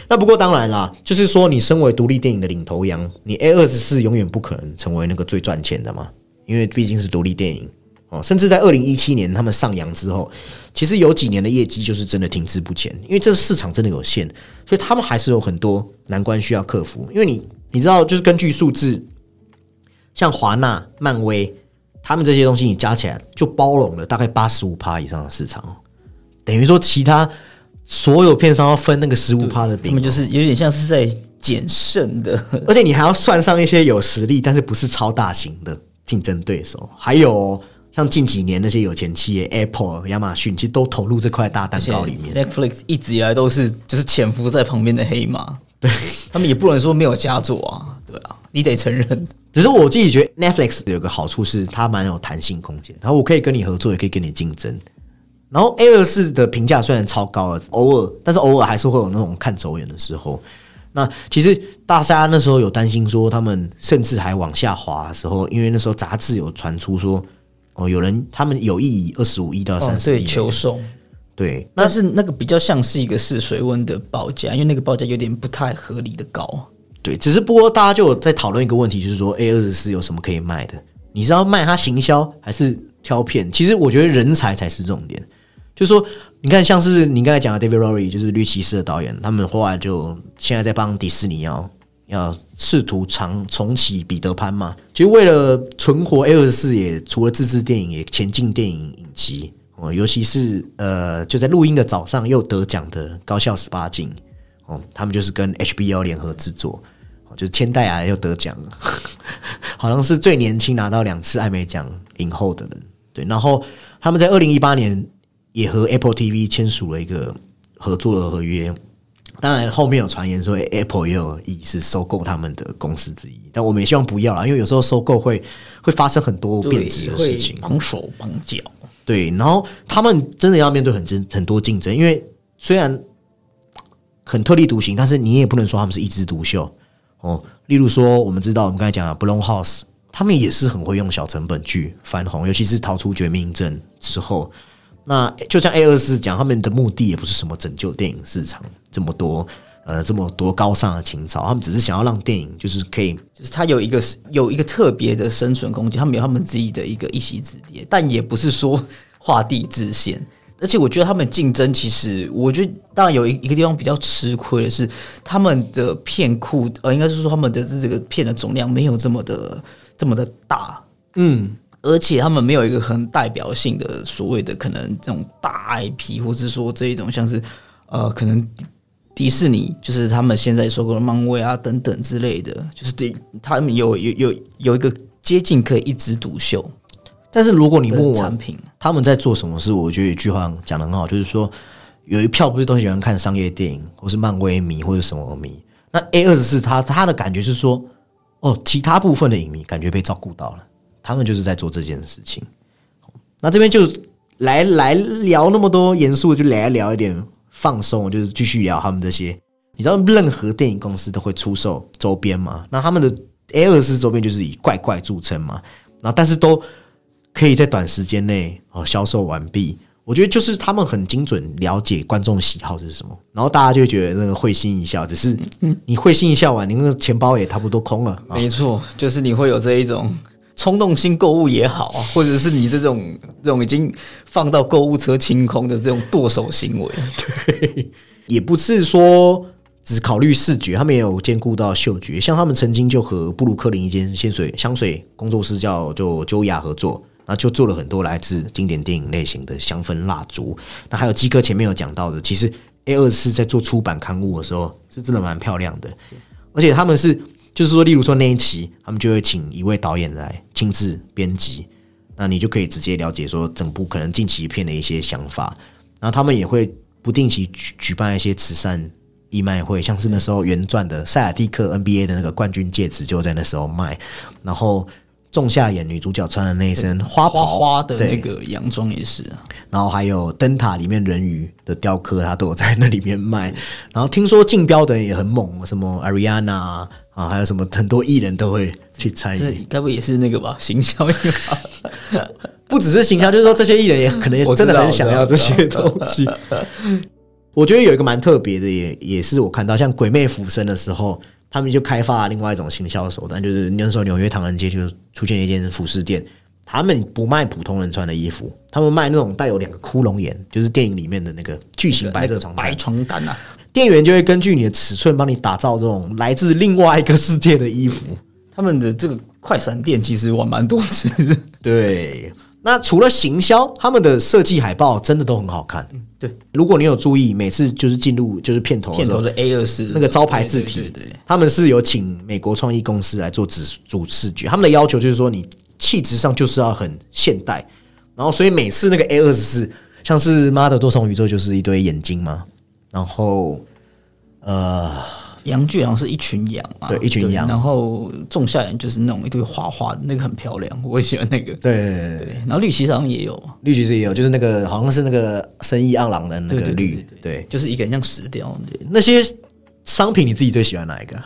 [SPEAKER 1] 那不过当然啦，就是说你身为独立电影的领头羊，你 A 二十四永远不可能成为那个最赚钱的嘛，因为毕竟是独立电影哦。甚至在二零一七年他们上扬之后，其实有几年的业绩就是真的停滞不前，因为这市场真的有限，所以他们还是有很多难关需要克服。因为你你知道，就是根据数字，像华纳、漫威，他们这些东西你加起来就包容了大概八十五趴以上的市场哦，等于说其他。所有片商要分那个十五趴的饼，
[SPEAKER 2] 他们就是有点像是在减剩的，
[SPEAKER 1] 而且你还要算上一些有实力但是不是超大型的竞争对手，还有像近几年那些有钱企业，Apple、亚马逊，其实都投入这块大蛋糕里面。
[SPEAKER 2] Netflix 一直以来都是就是潜伏在旁边的黑马，对他们也不能说没有佳作啊，对啊，你得承认。
[SPEAKER 1] 只是我自己觉得 Netflix 有个好处是它蛮有弹性空间，然后我可以跟你合作，也可以跟你竞争。然后 A 二四的评价虽然超高了，偶尔，但是偶尔还是会有那种看走眼的时候。那其实大家那时候有担心说，他们甚至还往下滑的时候，因为那时候杂志有传出说，哦，有人他们有意以二十五亿到三十亿
[SPEAKER 2] 求售，
[SPEAKER 1] 对，
[SPEAKER 2] 但是那个比较像是一个试水温的报价，因为那个报价有点不太合理的高。
[SPEAKER 1] 对，只是不过大家就有在讨论一个问题，就是说 A 二十四有什么可以卖的？你是要卖它行销，还是挑片？其实我觉得人才才是重点。就是说，你看，像是你刚才讲的 David Rory，就是绿骑士的导演，他们后来就现在在帮迪士尼要要试图重重启彼得潘嘛。其实为了存活 A 二四，也除了自制电影，也前进电影影集哦。尤其是呃，就在录音的早上又得奖的高校十八禁哦，他们就是跟 HBO 联合制作，就是千代啊又得奖了，好像是最年轻拿到两次艾美奖影后的人。对，然后他们在二零一八年。也和 Apple TV 签署了一个合作的合约，当然后面有传言说 Apple 也有意是收购他们的公司之一，但我们也希望不要啦，因为有时候收购会会发生很多变质的事情，
[SPEAKER 2] 绑手绑脚。
[SPEAKER 1] 对，然后他们真的要面对很争很多竞争，因为虽然很特立独行，但是你也不能说他们是一枝独秀哦。例如说，我们知道我们刚才讲的 Bloom House，他们也是很会用小成本去翻红，尤其是逃出绝命镇之后。那就像 A 二四讲，他们的目的也不是什么拯救电影市场，这么多呃这么多高尚的情操，他们只是想要让电影就是可以，
[SPEAKER 2] 就是它有一个有一个特别的生存空间，他们有他们自己的一个一席之地，但也不是说画地自限。而且我觉得他们竞争，其实我觉得当然有一一个地方比较吃亏的是，他们的片库呃，应该是说他们的这个片的总量没有这么的这么的大，嗯。而且他们没有一个很代表性的所谓的可能这种大 IP，或者说这一种像是呃，可能迪士尼就是他们现在收购的漫威啊等等之类的，就是对他们有有有有一个接近可以一枝独秀。
[SPEAKER 1] 但是如果你问我产品他们在做什么事，我觉得一句话讲的很好，就是说有一票不是都喜欢看商业电影，或是漫威迷或者什么迷。那 A 二十四他他的感觉是说，哦，其他部分的影迷感觉被照顾到了。他们就是在做这件事情，那这边就来来聊那么多严肃，就来聊一点放松，就是继续聊他们这些。你知道，任何电影公司都会出售周边嘛？那他们的 A 二四周边就是以怪怪著称嘛？然后，但是都可以在短时间内哦销售完毕。我觉得就是他们很精准了解观众喜好是什么，然后大家就觉得那个会心一笑。只是你会心一笑完，你那个钱包也差不多空了。
[SPEAKER 2] 没错，就是你会有这一种。冲动性购物也好啊，或者是你这种这种已经放到购物车清空的这种剁手行为，
[SPEAKER 1] 对，也不是说只考虑视觉，他们也有兼顾到嗅觉。像他们曾经就和布鲁克林一间香水香水工作室叫就优雅合作，那就做了很多来自经典电影类型的香氛蜡烛。那还有基哥前面有讲到的，其实 A 二四在做出版刊物的时候是真的蛮漂亮的，而且他们是。就是说，例如说那一期，他们就会请一位导演来亲自编辑，那你就可以直接了解说整部可能近期片的一些想法。然后他们也会不定期举举办一些慈善义卖会，像是那时候原钻的塞尔蒂克 NBA 的那个冠军戒指就在那时候卖，然后。仲夏演女主角穿的那一身花
[SPEAKER 2] 花花的那个洋装也是，
[SPEAKER 1] 然后还有灯塔里面人鱼的雕刻，他都有在那里面卖。然后听说竞标的人也很猛，什么 Ariana 啊，还有什么很多艺人都会去参与。
[SPEAKER 2] 这该不也是那个吧？行销？
[SPEAKER 1] 不只是行销，就是说这些艺人也可能真的很想要这些东西。我觉得有一个蛮特别的也，也是我看到像《鬼魅浮生》的时候，他们就开发了另外一种行销手段，就是那时候纽约唐人街就出现一间服饰店，他们不卖普通人穿的衣服，他们卖那种带有两个窟窿眼，就是电影里面的那个巨型白色床单
[SPEAKER 2] 白。床单啊，
[SPEAKER 1] 店员就会根据你的尺寸帮你打造这种来自另外一个世界的衣服。
[SPEAKER 2] 他们的这个快闪店其实玩蛮多次的。
[SPEAKER 1] 对，那除了行销，他们的设计海报真的都很好看。
[SPEAKER 2] 对，
[SPEAKER 1] 如果你有注意，每次就是进入就是片头
[SPEAKER 2] 片头的 A 二四
[SPEAKER 1] 那个招牌字体，他们是有请美国创意公司来做主主视觉，他们的要求就是说你气质上就是要很现代，然后所以每次那个 A 二十四像是妈的多重宇宙就是一堆眼睛嘛，然后呃
[SPEAKER 2] 羊圈好像是一群羊嘛，
[SPEAKER 1] 对一群羊
[SPEAKER 2] 然后仲夏人就是那种一堆花花的，那个很漂亮，我也喜欢那个。
[SPEAKER 1] 对对对
[SPEAKER 2] 然后绿旗好像也有，
[SPEAKER 1] 绿旗是也有，就是那个好像是那个生意盎然的那个绿
[SPEAKER 2] 对就是一个人像石雕的。
[SPEAKER 1] 那些商品你自己最喜欢哪一个啊？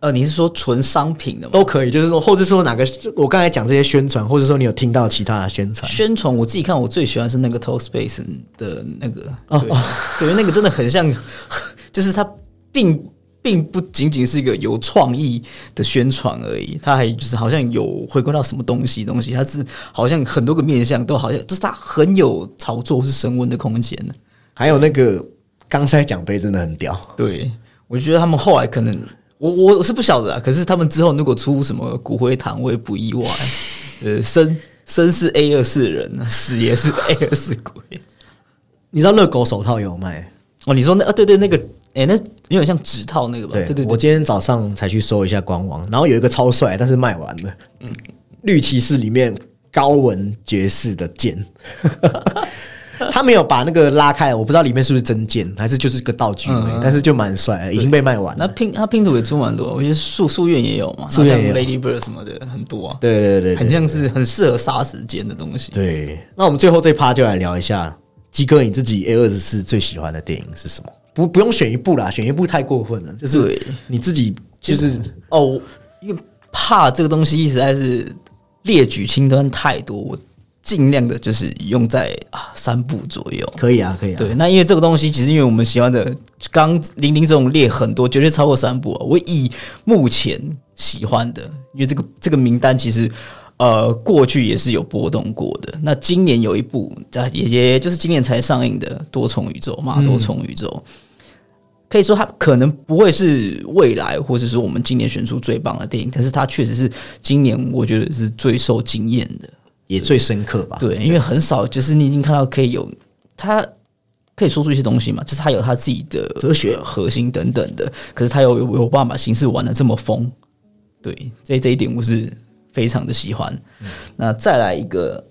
[SPEAKER 2] 呃，你是说纯商品的吗？
[SPEAKER 1] 都可以，就是说，或者说哪个我刚才讲这些宣传，或者说你有听到其他的宣传，
[SPEAKER 2] 宣传我自己看，我最喜欢是那个 Toast Space 的那个，
[SPEAKER 1] 哦
[SPEAKER 2] 对，对，那个真的很像，就是它并并不仅仅是一个有创意的宣传而已，它还就是好像有回归到什么东西东西，它是好像很多个面向都好像，就是它很有炒作或是升温的空间的。
[SPEAKER 1] 还有那个刚才奖杯真的很屌，
[SPEAKER 2] 对，我觉得他们后来可能，我我是不晓得啊，可是他们之后如果出什么骨灰坛，我也不意外。呃，生生是 A 二四人啊，死也是 A 二四鬼。
[SPEAKER 1] 你知道热狗手套有卖？
[SPEAKER 2] 哦，你说那啊，对对，那个，哎、那有点像指套那个吧？
[SPEAKER 1] 对
[SPEAKER 2] 对对对，
[SPEAKER 1] 我今天早上才去搜一下官网，然后有一个超帅，但是卖完了。嗯，绿骑士里面高文爵士的剑，他没有把那个拉开，我不知道里面是不是真剑，还是就是个道具而已，但是就蛮帅，已经被卖完了。
[SPEAKER 2] 那拼他拼图也出蛮多，我觉得树树院也有嘛，
[SPEAKER 1] 树院
[SPEAKER 2] Lady Bird 什么的很多啊，
[SPEAKER 1] 对对对对
[SPEAKER 2] 很像是很适合杀时间的东西。
[SPEAKER 1] 对，那我们最后这趴就来聊一下，鸡哥你自己 A 二十四最喜欢的电影是什么？不不用选一部啦，选一部太过分了，就是
[SPEAKER 2] 对。
[SPEAKER 1] 你自己就是
[SPEAKER 2] 哦，因为怕这个东西实在是列举清单太多，我尽量的就是用在啊三部左右。
[SPEAKER 1] 可以啊，可以啊。
[SPEAKER 2] 对，那因为这个东西，其实因为我们喜欢的，刚零零这种列很多，绝对超过三部啊。我以目前喜欢的，因为这个这个名单其实呃过去也是有波动过的。那今年有一部，啊也也就是今年才上映的《多重宇宙》嘛，《多重宇宙》可以说它可能不会是未来，或者说我们今年选出最棒的电影，可是它确实是今年我觉得是最受惊艳的。
[SPEAKER 1] 也最深刻吧？
[SPEAKER 2] 对，因为很少，就是你已经看到可以有他可以说出一些东西嘛，就是他有他自己的
[SPEAKER 1] 哲学
[SPEAKER 2] 呃核心等等的，可是他有有有办法把形式玩的这么疯，对，这这一点我是非常的喜欢。那再来一个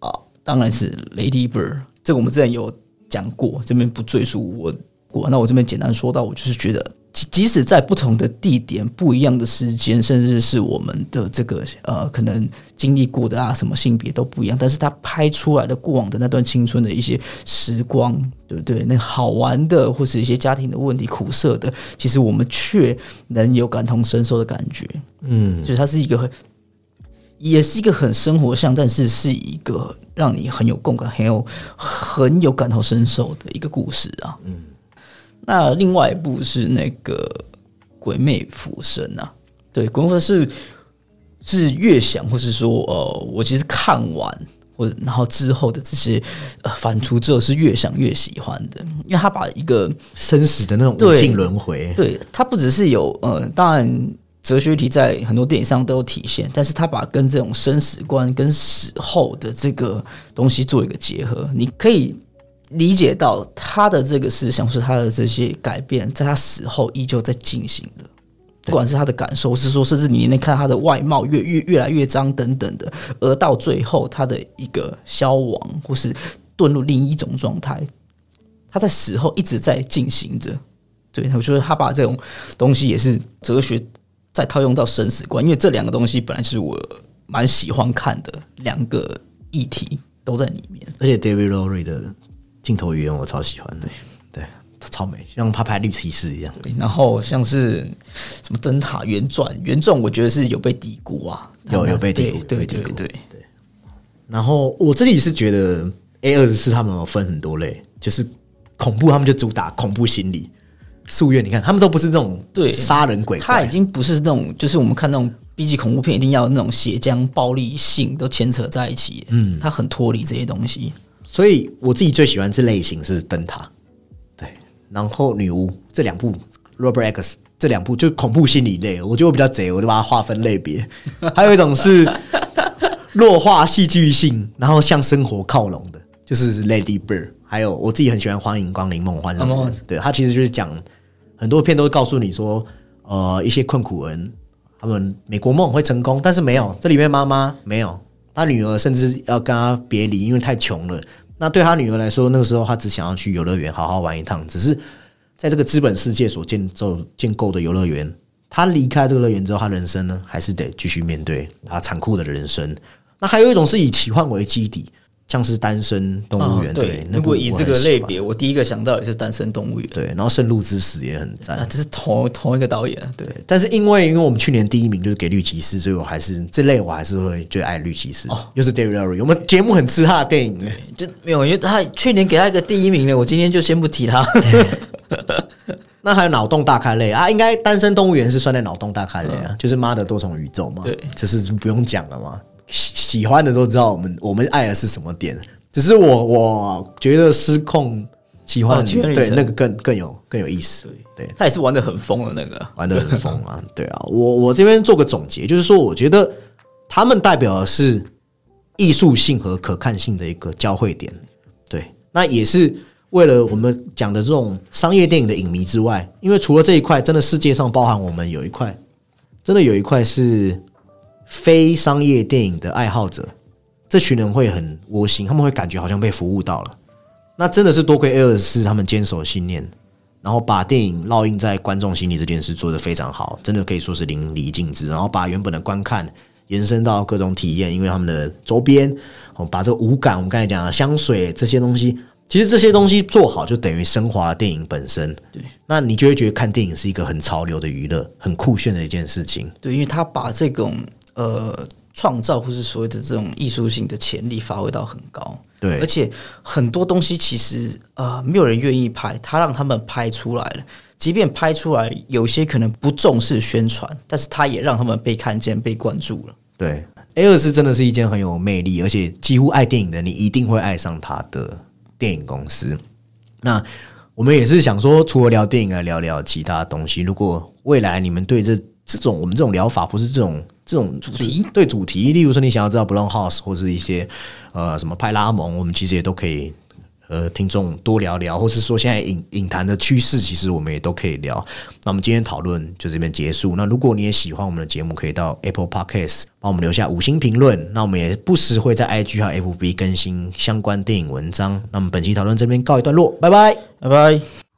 [SPEAKER 2] 啊，当然是 Lady Bird，这个我们之前有讲过，这边不赘述我过。那我这边简单说到，我就是觉得。即即使在不同的地点、不一样的时间，甚至是我们的这个呃，可能经历过的啊，什么性别都不一样，但是他拍出来的过往的那段青春的一些时光，对不对？那好玩的，或是一些家庭的问题、苦涩的，其实我们却能有感同身受的感觉。
[SPEAKER 1] 嗯，
[SPEAKER 2] 所以它是一个很，也是一个很生活向，但是是一个让你很有共感、很有很有感同身受的一个故事啊。嗯，那另外一部是那个《鬼魅浮生》啊，对，《鬼魅浮生》是是越想，或是说呃，我其实看完。或者然后之后的这些呃反刍之后是越想越喜欢的，因为他把一个
[SPEAKER 1] 生死的那种无
[SPEAKER 2] 对
[SPEAKER 1] 尽轮回，
[SPEAKER 2] 对，他不只是有呃，当然哲学题在很多电影上都有体现，但是他把跟这种生死观跟死后的这个东西做一个结合，你可以理解到他的这个思想是他的这些改变，在他死后依旧在进行的。不管是他的感受，是说，甚至你能看他的外貌越越越来越脏等等的，而到最后他的一个消亡，或是遁入另一种状态，他在死后一直在进行着。对，我觉得他把这种东西也是哲学再套用到生死观，因为这两个东西本来是我蛮喜欢看的两个议题都在里面。
[SPEAKER 1] 而且 David Lowry 的镜头语言我超喜欢的，对，他超美，像他拍绿骑士一样。
[SPEAKER 2] 对，然后像是什么灯塔原传，原传我觉得是有被低估啊，
[SPEAKER 1] 有有被低估
[SPEAKER 2] 对对对对，
[SPEAKER 1] 然后我自己是觉得 A 二十四他们有分很多类，就是恐怖他们就主打恐怖心理。夙愿，你看他们都不是这种
[SPEAKER 2] 对
[SPEAKER 1] 杀人鬼，
[SPEAKER 2] 他已经不是那种，就是我们看那种 B 级恐怖片，一定要那种血浆、暴力性都牵扯在一起。嗯，他很脱离这些东西。
[SPEAKER 1] 所以我自己最喜欢这类型是灯塔，对，然后女巫这两部 Robert X 这两部就恐怖心理类，我觉得我比较贼，我就把它划分类别。还有一种是弱化戏剧性，然后向生活靠拢的，就是 Lady Bird。还有我自己很喜欢《欢迎光临梦幻对，它其实就是讲。很多片都会告诉你说，呃，一些困苦人，他们美国梦会成功，但是没有。这里面妈妈没有，他女儿甚至要跟他别离，因为太穷了。那对他女儿来说，那个时候他只想要去游乐园好好玩一趟。只是在这个资本世界所建造建构的游乐园，他离开这个乐园之后，他人生呢还是得继续面对他残酷的人生。那还有一种是以奇幻为基底。像是单身动物园，对，
[SPEAKER 2] 如果以这个类别，我第一个想到也是单身动物园，
[SPEAKER 1] 对。然后《圣路之死》也很赞，
[SPEAKER 2] 这是同同一个导演，对。
[SPEAKER 1] 但是因为因为我们去年第一名就是给绿骑士，所以我还是这类我还是会最爱绿骑士。哦，又是 David Lowery，我们节目很吃他的电影，
[SPEAKER 2] 就没有，因为他去年给他一个第一名了，我今天就先不提他。
[SPEAKER 1] 那还有脑洞大开类啊，应该单身动物园是算在脑洞大开类啊，就是妈的多重宇宙嘛，
[SPEAKER 2] 对，
[SPEAKER 1] 就是不用讲了嘛，喜欢的都知道我们我们爱的是什么点。只是我我觉得失控喜欢对那个更更有更有意思，对，
[SPEAKER 2] 他也是玩的很疯的那个，
[SPEAKER 1] 玩的很疯啊，对啊，我我这边做个总结，就是说，我觉得他们代表的是艺术性和可看性的一个交汇点，对，那也是为了我们讲的这种商业电影的影迷之外，因为除了这一块，真的世界上包含我们有一块，真的有一块是非商业电影的爱好者。这群人会很窝心，他们会感觉好像被服务到了。那真的是多亏 A 二四他们坚守信念，然后把电影烙印在观众心里这件事做得非常好，真的可以说是淋漓尽致。然后把原本的观看延伸到各种体验，因为他们的周边，哦，把这个五感，我们刚才讲的香水这些东西，其实这些东西做好就等于升华了电影本身。
[SPEAKER 2] 对，
[SPEAKER 1] 那你就会觉得看电影是一个很潮流的娱乐，很酷炫的一件事情。
[SPEAKER 2] 对，因为他把这种呃。创造或是所谓的这种艺术性的潜力发挥到很高，
[SPEAKER 1] 对，
[SPEAKER 2] 而且很多东西其实呃没有人愿意拍，他让他们拍出来了，即便拍出来有些可能不重视宣传，但是他也让他们被看见、被关注了。
[SPEAKER 1] 对，A 二是真的是一间很有魅力，而且几乎爱电影的你一定会爱上他的电影公司。那我们也是想说，除了聊电影，来聊聊其他东西。如果未来你们对这这种我们这种疗法，不是这种。这种
[SPEAKER 2] 主题
[SPEAKER 1] 对主题，例如说你想要知道 Blown House 或是一些呃什么派拉蒙，我们其实也都可以呃听众多聊聊，或是说现在影影坛的趋势，其实我们也都可以聊。那我们今天讨论就这边结束。那如果你也喜欢我们的节目，可以到 Apple Podcast 帮我们留下五星评论。那我们也不时会在 IG 和 FB 更新相关电影文章。那么本期讨论这边告一段落，拜拜，
[SPEAKER 2] 拜拜。